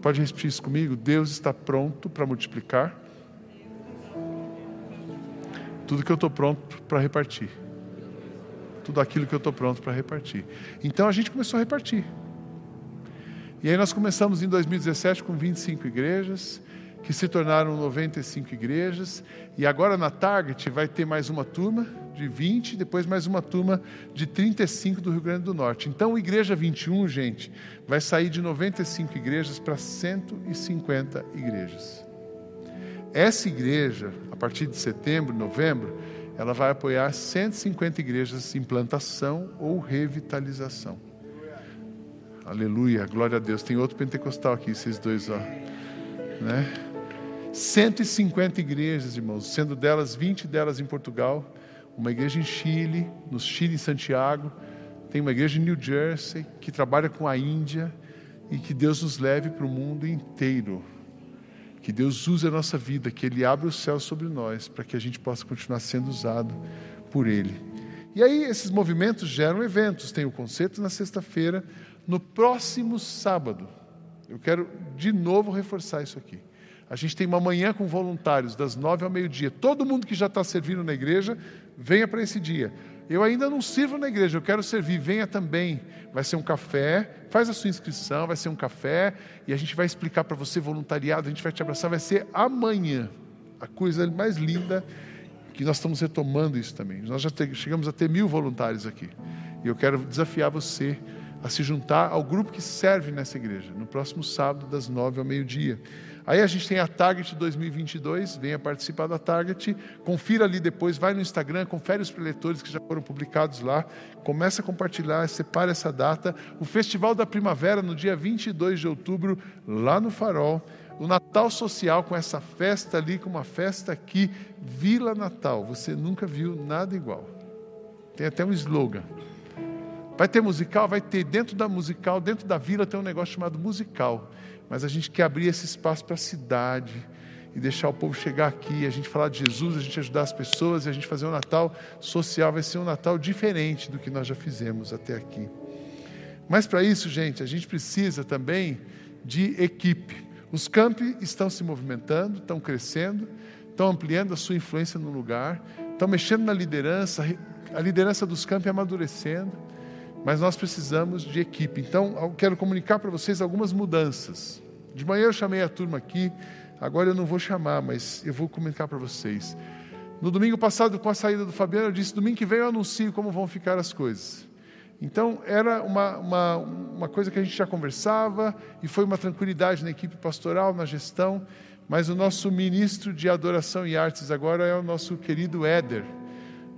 Pode repetir isso comigo? Deus está pronto para multiplicar tudo que eu estou pronto para repartir. Tudo aquilo que eu estou pronto para repartir. Então a gente começou a repartir. E aí nós começamos em 2017 com 25 igrejas, que se tornaram 95 igrejas, e agora na Target vai ter mais uma turma de 20, depois mais uma turma de 35 do Rio Grande do Norte. Então, Igreja 21, gente, vai sair de 95 igrejas para 150 igrejas. Essa igreja, a partir de setembro, novembro, ela vai apoiar 150 igrejas em plantação ou revitalização. Aleluia, glória a Deus. Tem outro pentecostal aqui, esses dois, ó. Né? 150 igrejas, irmãos, sendo delas 20 delas em Portugal, uma igreja em Chile, no Chile, em Santiago, tem uma igreja em New Jersey que trabalha com a Índia e que Deus nos leve para o mundo inteiro. Que Deus use a nossa vida, que Ele abra o céu sobre nós, para que a gente possa continuar sendo usado por Ele. E aí, esses movimentos geram eventos. Tem o concerto na sexta-feira. No próximo sábado, eu quero de novo reforçar isso aqui. A gente tem uma manhã com voluntários, das nove ao meio-dia. Todo mundo que já está servindo na igreja, venha para esse dia. Eu ainda não sirvo na igreja, eu quero servir, venha também. Vai ser um café, faz a sua inscrição, vai ser um café e a gente vai explicar para você voluntariado, a gente vai te abraçar, vai ser amanhã. A coisa mais linda que nós estamos retomando isso também. Nós já chegamos a ter mil voluntários aqui. E eu quero desafiar você a se juntar ao grupo que serve nessa igreja, no próximo sábado, das nove ao meio-dia. Aí a gente tem a Target 2022, venha participar da Target, confira ali depois, vai no Instagram, confere os preletores que já foram publicados lá, começa a compartilhar, separa essa data. O Festival da Primavera, no dia 22 de outubro, lá no Farol. O Natal Social, com essa festa ali, com uma festa aqui, Vila Natal. Você nunca viu nada igual. Tem até um slogan. Vai ter musical? Vai ter. Dentro da musical, dentro da vila, tem um negócio chamado musical mas a gente quer abrir esse espaço para a cidade e deixar o povo chegar aqui, a gente falar de Jesus, a gente ajudar as pessoas e a gente fazer um Natal social. Vai ser um Natal diferente do que nós já fizemos até aqui. Mas para isso, gente, a gente precisa também de equipe. Os campi estão se movimentando, estão crescendo, estão ampliando a sua influência no lugar, estão mexendo na liderança, a liderança dos campi amadurecendo mas nós precisamos de equipe. Então, eu quero comunicar para vocês algumas mudanças. De manhã eu chamei a turma aqui, agora eu não vou chamar, mas eu vou comunicar para vocês. No domingo passado, com a saída do Fabiano, eu disse: domingo que vem eu anuncio como vão ficar as coisas. Então, era uma, uma, uma coisa que a gente já conversava e foi uma tranquilidade na equipe pastoral, na gestão. Mas o nosso ministro de adoração e artes agora é o nosso querido Éder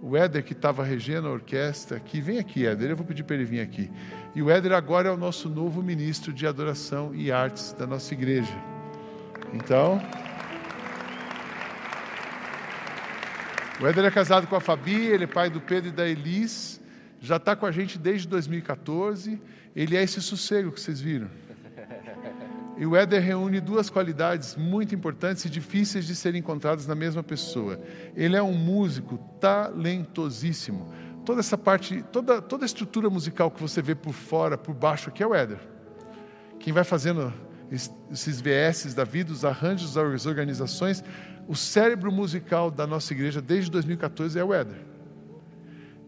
o Éder que estava regendo a orquestra aqui, vem aqui, Éder, eu vou pedir para ele vir aqui. E o Éder agora é o nosso novo ministro de adoração e artes da nossa igreja. Então, o Éder é casado com a Fabi, ele é pai do Pedro e da Elis, já está com a gente desde 2014. Ele é esse sossego que vocês viram. E o Éder reúne duas qualidades muito importantes e difíceis de serem encontradas na mesma pessoa. Ele é um músico talentosíssimo. Toda essa parte, toda, toda a estrutura musical que você vê por fora, por baixo, aqui é o Éder. Quem vai fazendo esses VS da vida, os arranjos, as organizações, o cérebro musical da nossa igreja desde 2014 é o Éder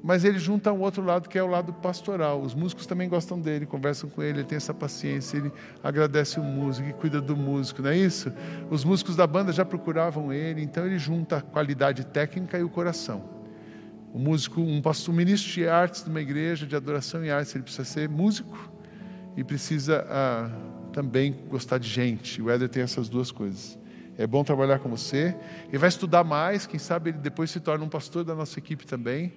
mas ele junta um outro lado que é o lado pastoral. Os músicos também gostam dele, conversam com ele, ele tem essa paciência, ele agradece o músico e cuida do músico, não é isso? Os músicos da banda já procuravam ele, então ele junta a qualidade técnica e o coração. O músico, um pastor, ministro de artes de uma igreja de adoração e artes, ele precisa ser músico e precisa ah, também gostar de gente. O Éder tem essas duas coisas. É bom trabalhar com você. Ele vai estudar mais, quem sabe ele depois se torna um pastor da nossa equipe também.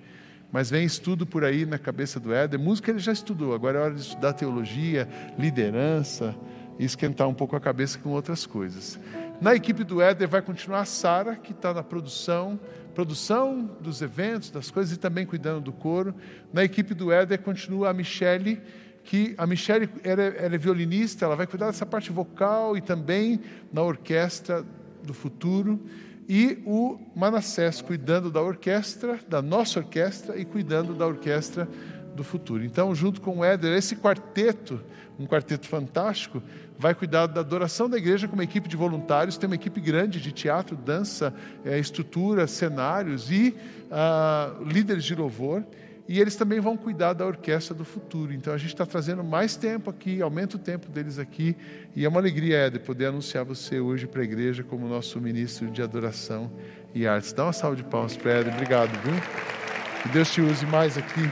Mas vem estudo por aí na cabeça do Éder. Música ele já estudou, agora é hora de estudar teologia, liderança e esquentar um pouco a cabeça com outras coisas. Na equipe do Éder vai continuar a Sara, que está na produção, produção dos eventos, das coisas e também cuidando do coro. Na equipe do Éder continua a Michele, que a Michele ela, ela é violinista, ela vai cuidar dessa parte vocal e também na orquestra do futuro e o Manassés cuidando da orquestra, da nossa orquestra e cuidando da orquestra do futuro. Então, junto com o Éder, esse quarteto, um quarteto fantástico, vai cuidar da adoração da igreja com uma equipe de voluntários, tem uma equipe grande de teatro, dança, é, estrutura, cenários e uh, líderes de louvor e eles também vão cuidar da orquestra do futuro. Então a gente está trazendo mais tempo aqui, aumenta o tempo deles aqui, e é uma alegria, Éder, poder anunciar você hoje para a igreja como nosso ministro de adoração e artes. Dá uma salva de palmas para Éder, obrigado, viu? Que Deus te use mais aqui.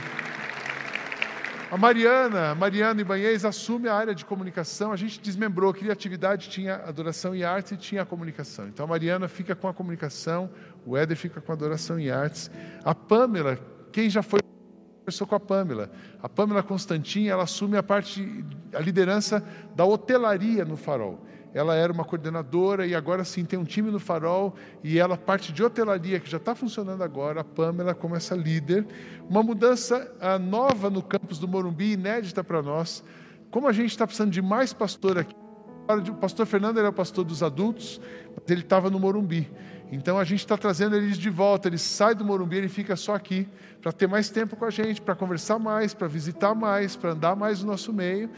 A Mariana, Mariana Ibanhês assume a área de comunicação. A gente desmembrou, criatividade tinha adoração e artes e tinha a comunicação. Então a Mariana fica com a comunicação, o Éder fica com a adoração e artes. A Pamela, quem já foi conversou com a Pamela. A Pamela Constantin, ela assume a parte, a liderança da hotelaria no Farol. Ela era uma coordenadora e agora sim tem um time no Farol e ela parte de hotelaria que já está funcionando agora. A Pamela como essa líder, uma mudança uh, nova no campus do Morumbi, inédita para nós. Como a gente está precisando de mais pastor aqui, o pastor Fernando era o pastor dos adultos, mas ele estava no Morumbi. Então a gente está trazendo eles de volta. Ele sai do Morumbi, ele fica só aqui para ter mais tempo com a gente, para conversar mais, para visitar mais, para andar mais no nosso meio.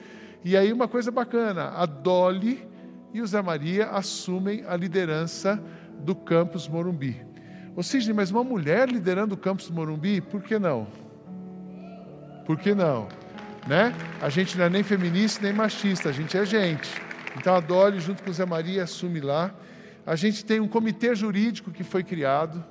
E aí uma coisa bacana, a Dolly e o Zé Maria assumem a liderança do campus Morumbi. Ou seja, mas uma mulher liderando o campus Morumbi, por que não? Por que não? Né? A gente não é nem feminista nem machista, a gente é gente. Então a Dolly, junto com o Zé Maria, assume lá. A gente tem um comitê jurídico que foi criado.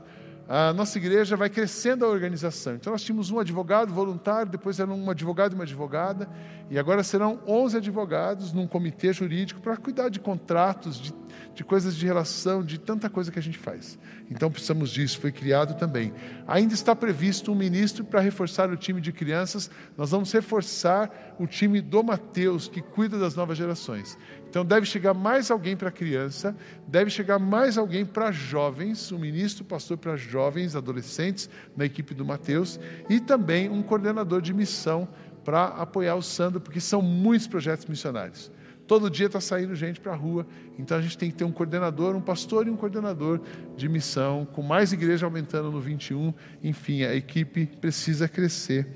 A nossa igreja vai crescendo a organização. Então, nós tínhamos um advogado voluntário, depois era um advogado e uma advogada, e agora serão 11 advogados num comitê jurídico para cuidar de contratos, de, de coisas de relação, de tanta coisa que a gente faz. Então, precisamos disso, foi criado também. Ainda está previsto um ministro para reforçar o time de crianças, nós vamos reforçar o time do Mateus, que cuida das novas gerações. Então deve chegar mais alguém para criança, deve chegar mais alguém para jovens, um ministro pastor para jovens, adolescentes, na equipe do Mateus, e também um coordenador de missão para apoiar o Sandro, porque são muitos projetos missionários. Todo dia está saindo gente para a rua, então a gente tem que ter um coordenador, um pastor e um coordenador de missão, com mais igreja aumentando no 21, enfim, a equipe precisa crescer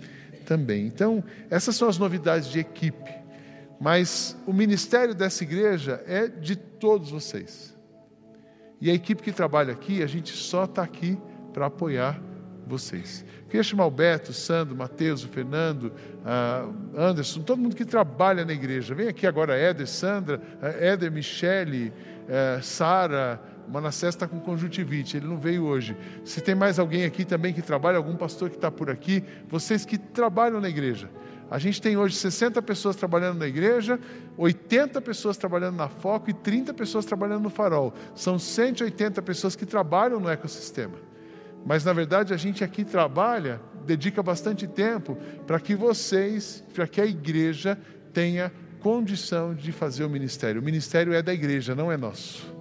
também. Então, essas são as novidades de equipe. Mas o ministério dessa igreja é de todos vocês. E a equipe que trabalha aqui, a gente só está aqui para apoiar vocês. Queria chamar o Beto, o Sandro, o Mateus, o Fernando, Anderson, todo mundo que trabalha na igreja. Vem aqui agora, Éder, Sandra, Éder, Michele, Sara, Manassés está com conjuntivite, ele não veio hoje. Se tem mais alguém aqui também que trabalha, algum pastor que está por aqui, vocês que trabalham na igreja, a gente tem hoje 60 pessoas trabalhando na igreja, 80 pessoas trabalhando na Foco e 30 pessoas trabalhando no Farol. São 180 pessoas que trabalham no ecossistema. Mas na verdade a gente aqui trabalha, dedica bastante tempo para que vocês, para que a igreja tenha condição de fazer o ministério. O ministério é da igreja, não é nosso.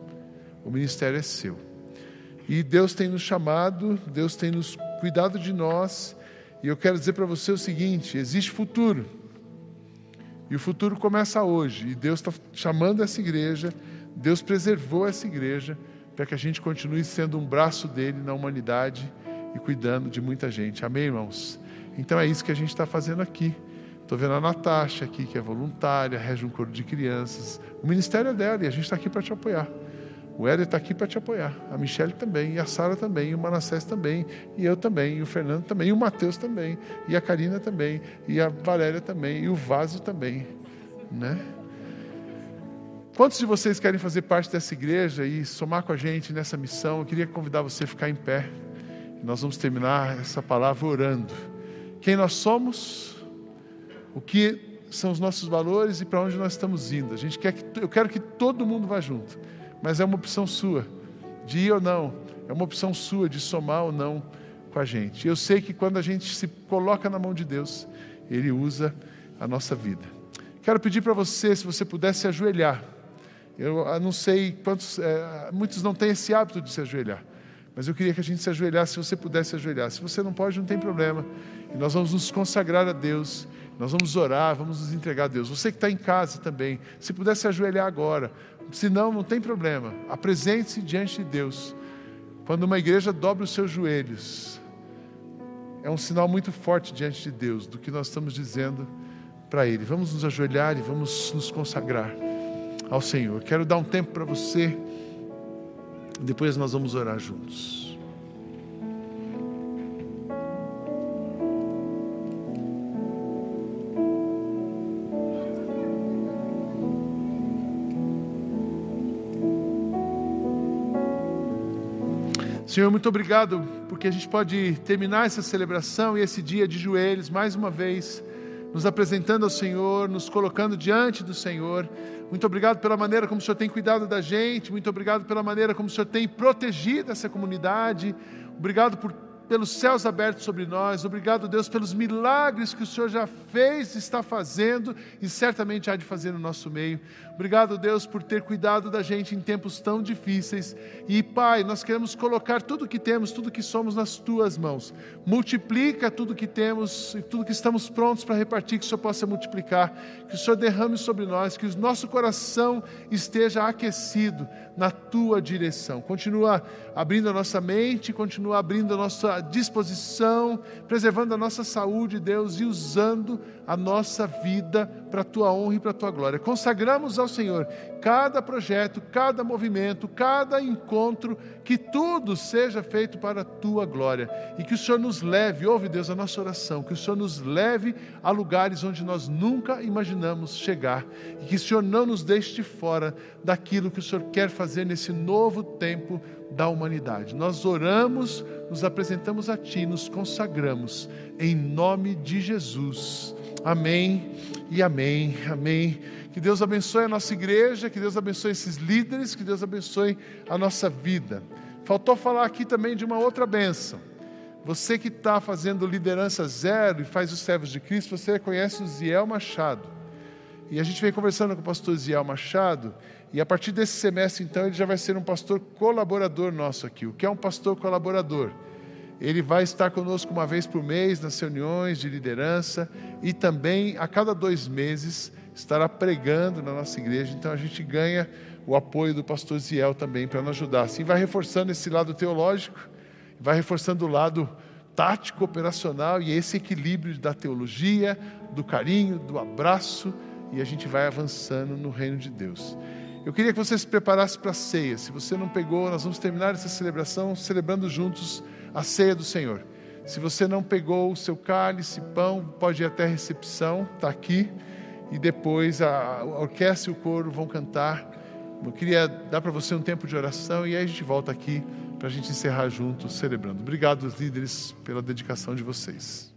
O ministério é seu. E Deus tem nos chamado, Deus tem nos cuidado de nós. E eu quero dizer para você o seguinte: existe futuro. E o futuro começa hoje. E Deus está chamando essa igreja, Deus preservou essa igreja para que a gente continue sendo um braço dele na humanidade e cuidando de muita gente. Amém, irmãos? Então é isso que a gente está fazendo aqui. Estou vendo a Natasha aqui, que é voluntária, rege um coro de crianças. O ministério é dela e a gente está aqui para te apoiar. O Éder está aqui para te apoiar. A Michelle também, e a Sara também, e o Manassés também, e eu também, e o Fernando também, e o Matheus também, e a Karina também, e a Valéria também, e o Vaso também. Né? Quantos de vocês querem fazer parte dessa igreja e somar com a gente nessa missão? Eu queria convidar você a ficar em pé. Nós vamos terminar essa palavra orando. Quem nós somos, o que são os nossos valores e para onde nós estamos indo. A gente quer que, eu quero que todo mundo vá junto mas é uma opção sua, de ir ou não, é uma opção sua de somar ou não com a gente. Eu sei que quando a gente se coloca na mão de Deus, Ele usa a nossa vida. Quero pedir para você, se você pudesse ajoelhar. Eu não sei quantos, é, muitos não têm esse hábito de se ajoelhar, mas eu queria que a gente se ajoelhasse, se você pudesse ajoelhar. Se você não pode, não tem problema. E nós vamos nos consagrar a Deus, nós vamos orar, vamos nos entregar a Deus. Você que está em casa também, se pudesse ajoelhar agora, se não, não tem problema. Apresente-se diante de Deus. Quando uma igreja dobra os seus joelhos, é um sinal muito forte diante de Deus do que nós estamos dizendo para Ele. Vamos nos ajoelhar e vamos nos consagrar ao Senhor. Quero dar um tempo para você, depois nós vamos orar juntos. Senhor, muito obrigado porque a gente pode terminar essa celebração e esse dia de joelhos mais uma vez, nos apresentando ao Senhor, nos colocando diante do Senhor. Muito obrigado pela maneira como o Senhor tem cuidado da gente, muito obrigado pela maneira como o Senhor tem protegido essa comunidade. Obrigado por pelos céus abertos sobre nós. Obrigado, Deus, pelos milagres que o Senhor já fez, está fazendo e certamente há de fazer no nosso meio. Obrigado, Deus, por ter cuidado da gente em tempos tão difíceis. E, Pai, nós queremos colocar tudo que temos, tudo que somos nas tuas mãos. Multiplica tudo que temos e tudo que estamos prontos para repartir, que o Senhor possa multiplicar, que o Senhor derrame sobre nós, que o nosso coração esteja aquecido na tua direção. Continua abrindo a nossa mente, continua abrindo a nossa disposição, preservando a nossa saúde, Deus, e usando a nossa vida para a tua honra e para a tua glória. Consagramos ao Senhor cada projeto, cada movimento, cada encontro, que tudo seja feito para a tua glória e que o Senhor nos leve, ouve Deus a nossa oração, que o Senhor nos leve a lugares onde nós nunca imaginamos chegar e que o Senhor não nos deixe de fora daquilo que o Senhor quer fazer nesse novo tempo da humanidade. Nós oramos, nos apresentamos a Ti, nos consagramos em nome de Jesus. Amém e amém. Amém. Que Deus abençoe a nossa igreja, que Deus abençoe esses líderes, que Deus abençoe a nossa vida. Faltou falar aqui também de uma outra benção. Você que está fazendo liderança zero e faz os servos de Cristo, você conhece o Ziel Machado. E a gente vem conversando com o pastor Ziel Machado, e a partir desse semestre, então, ele já vai ser um pastor colaborador nosso aqui. O que é um pastor colaborador? Ele vai estar conosco uma vez por mês nas reuniões de liderança e também a cada dois meses estará pregando na nossa igreja. Então a gente ganha o apoio do pastor Ziel também para nos ajudar. Assim vai reforçando esse lado teológico, vai reforçando o lado tático, operacional e esse equilíbrio da teologia, do carinho, do abraço e a gente vai avançando no reino de Deus. Eu queria que você se preparasse para a ceia. Se você não pegou, nós vamos terminar essa celebração celebrando juntos a ceia do Senhor. Se você não pegou o seu cálice, pão, pode ir até a recepção, está aqui. E depois a, orquestra e o coro vão cantar. Eu queria dar para você um tempo de oração e aí a gente volta aqui para a gente encerrar juntos celebrando. Obrigado, líderes, pela dedicação de vocês.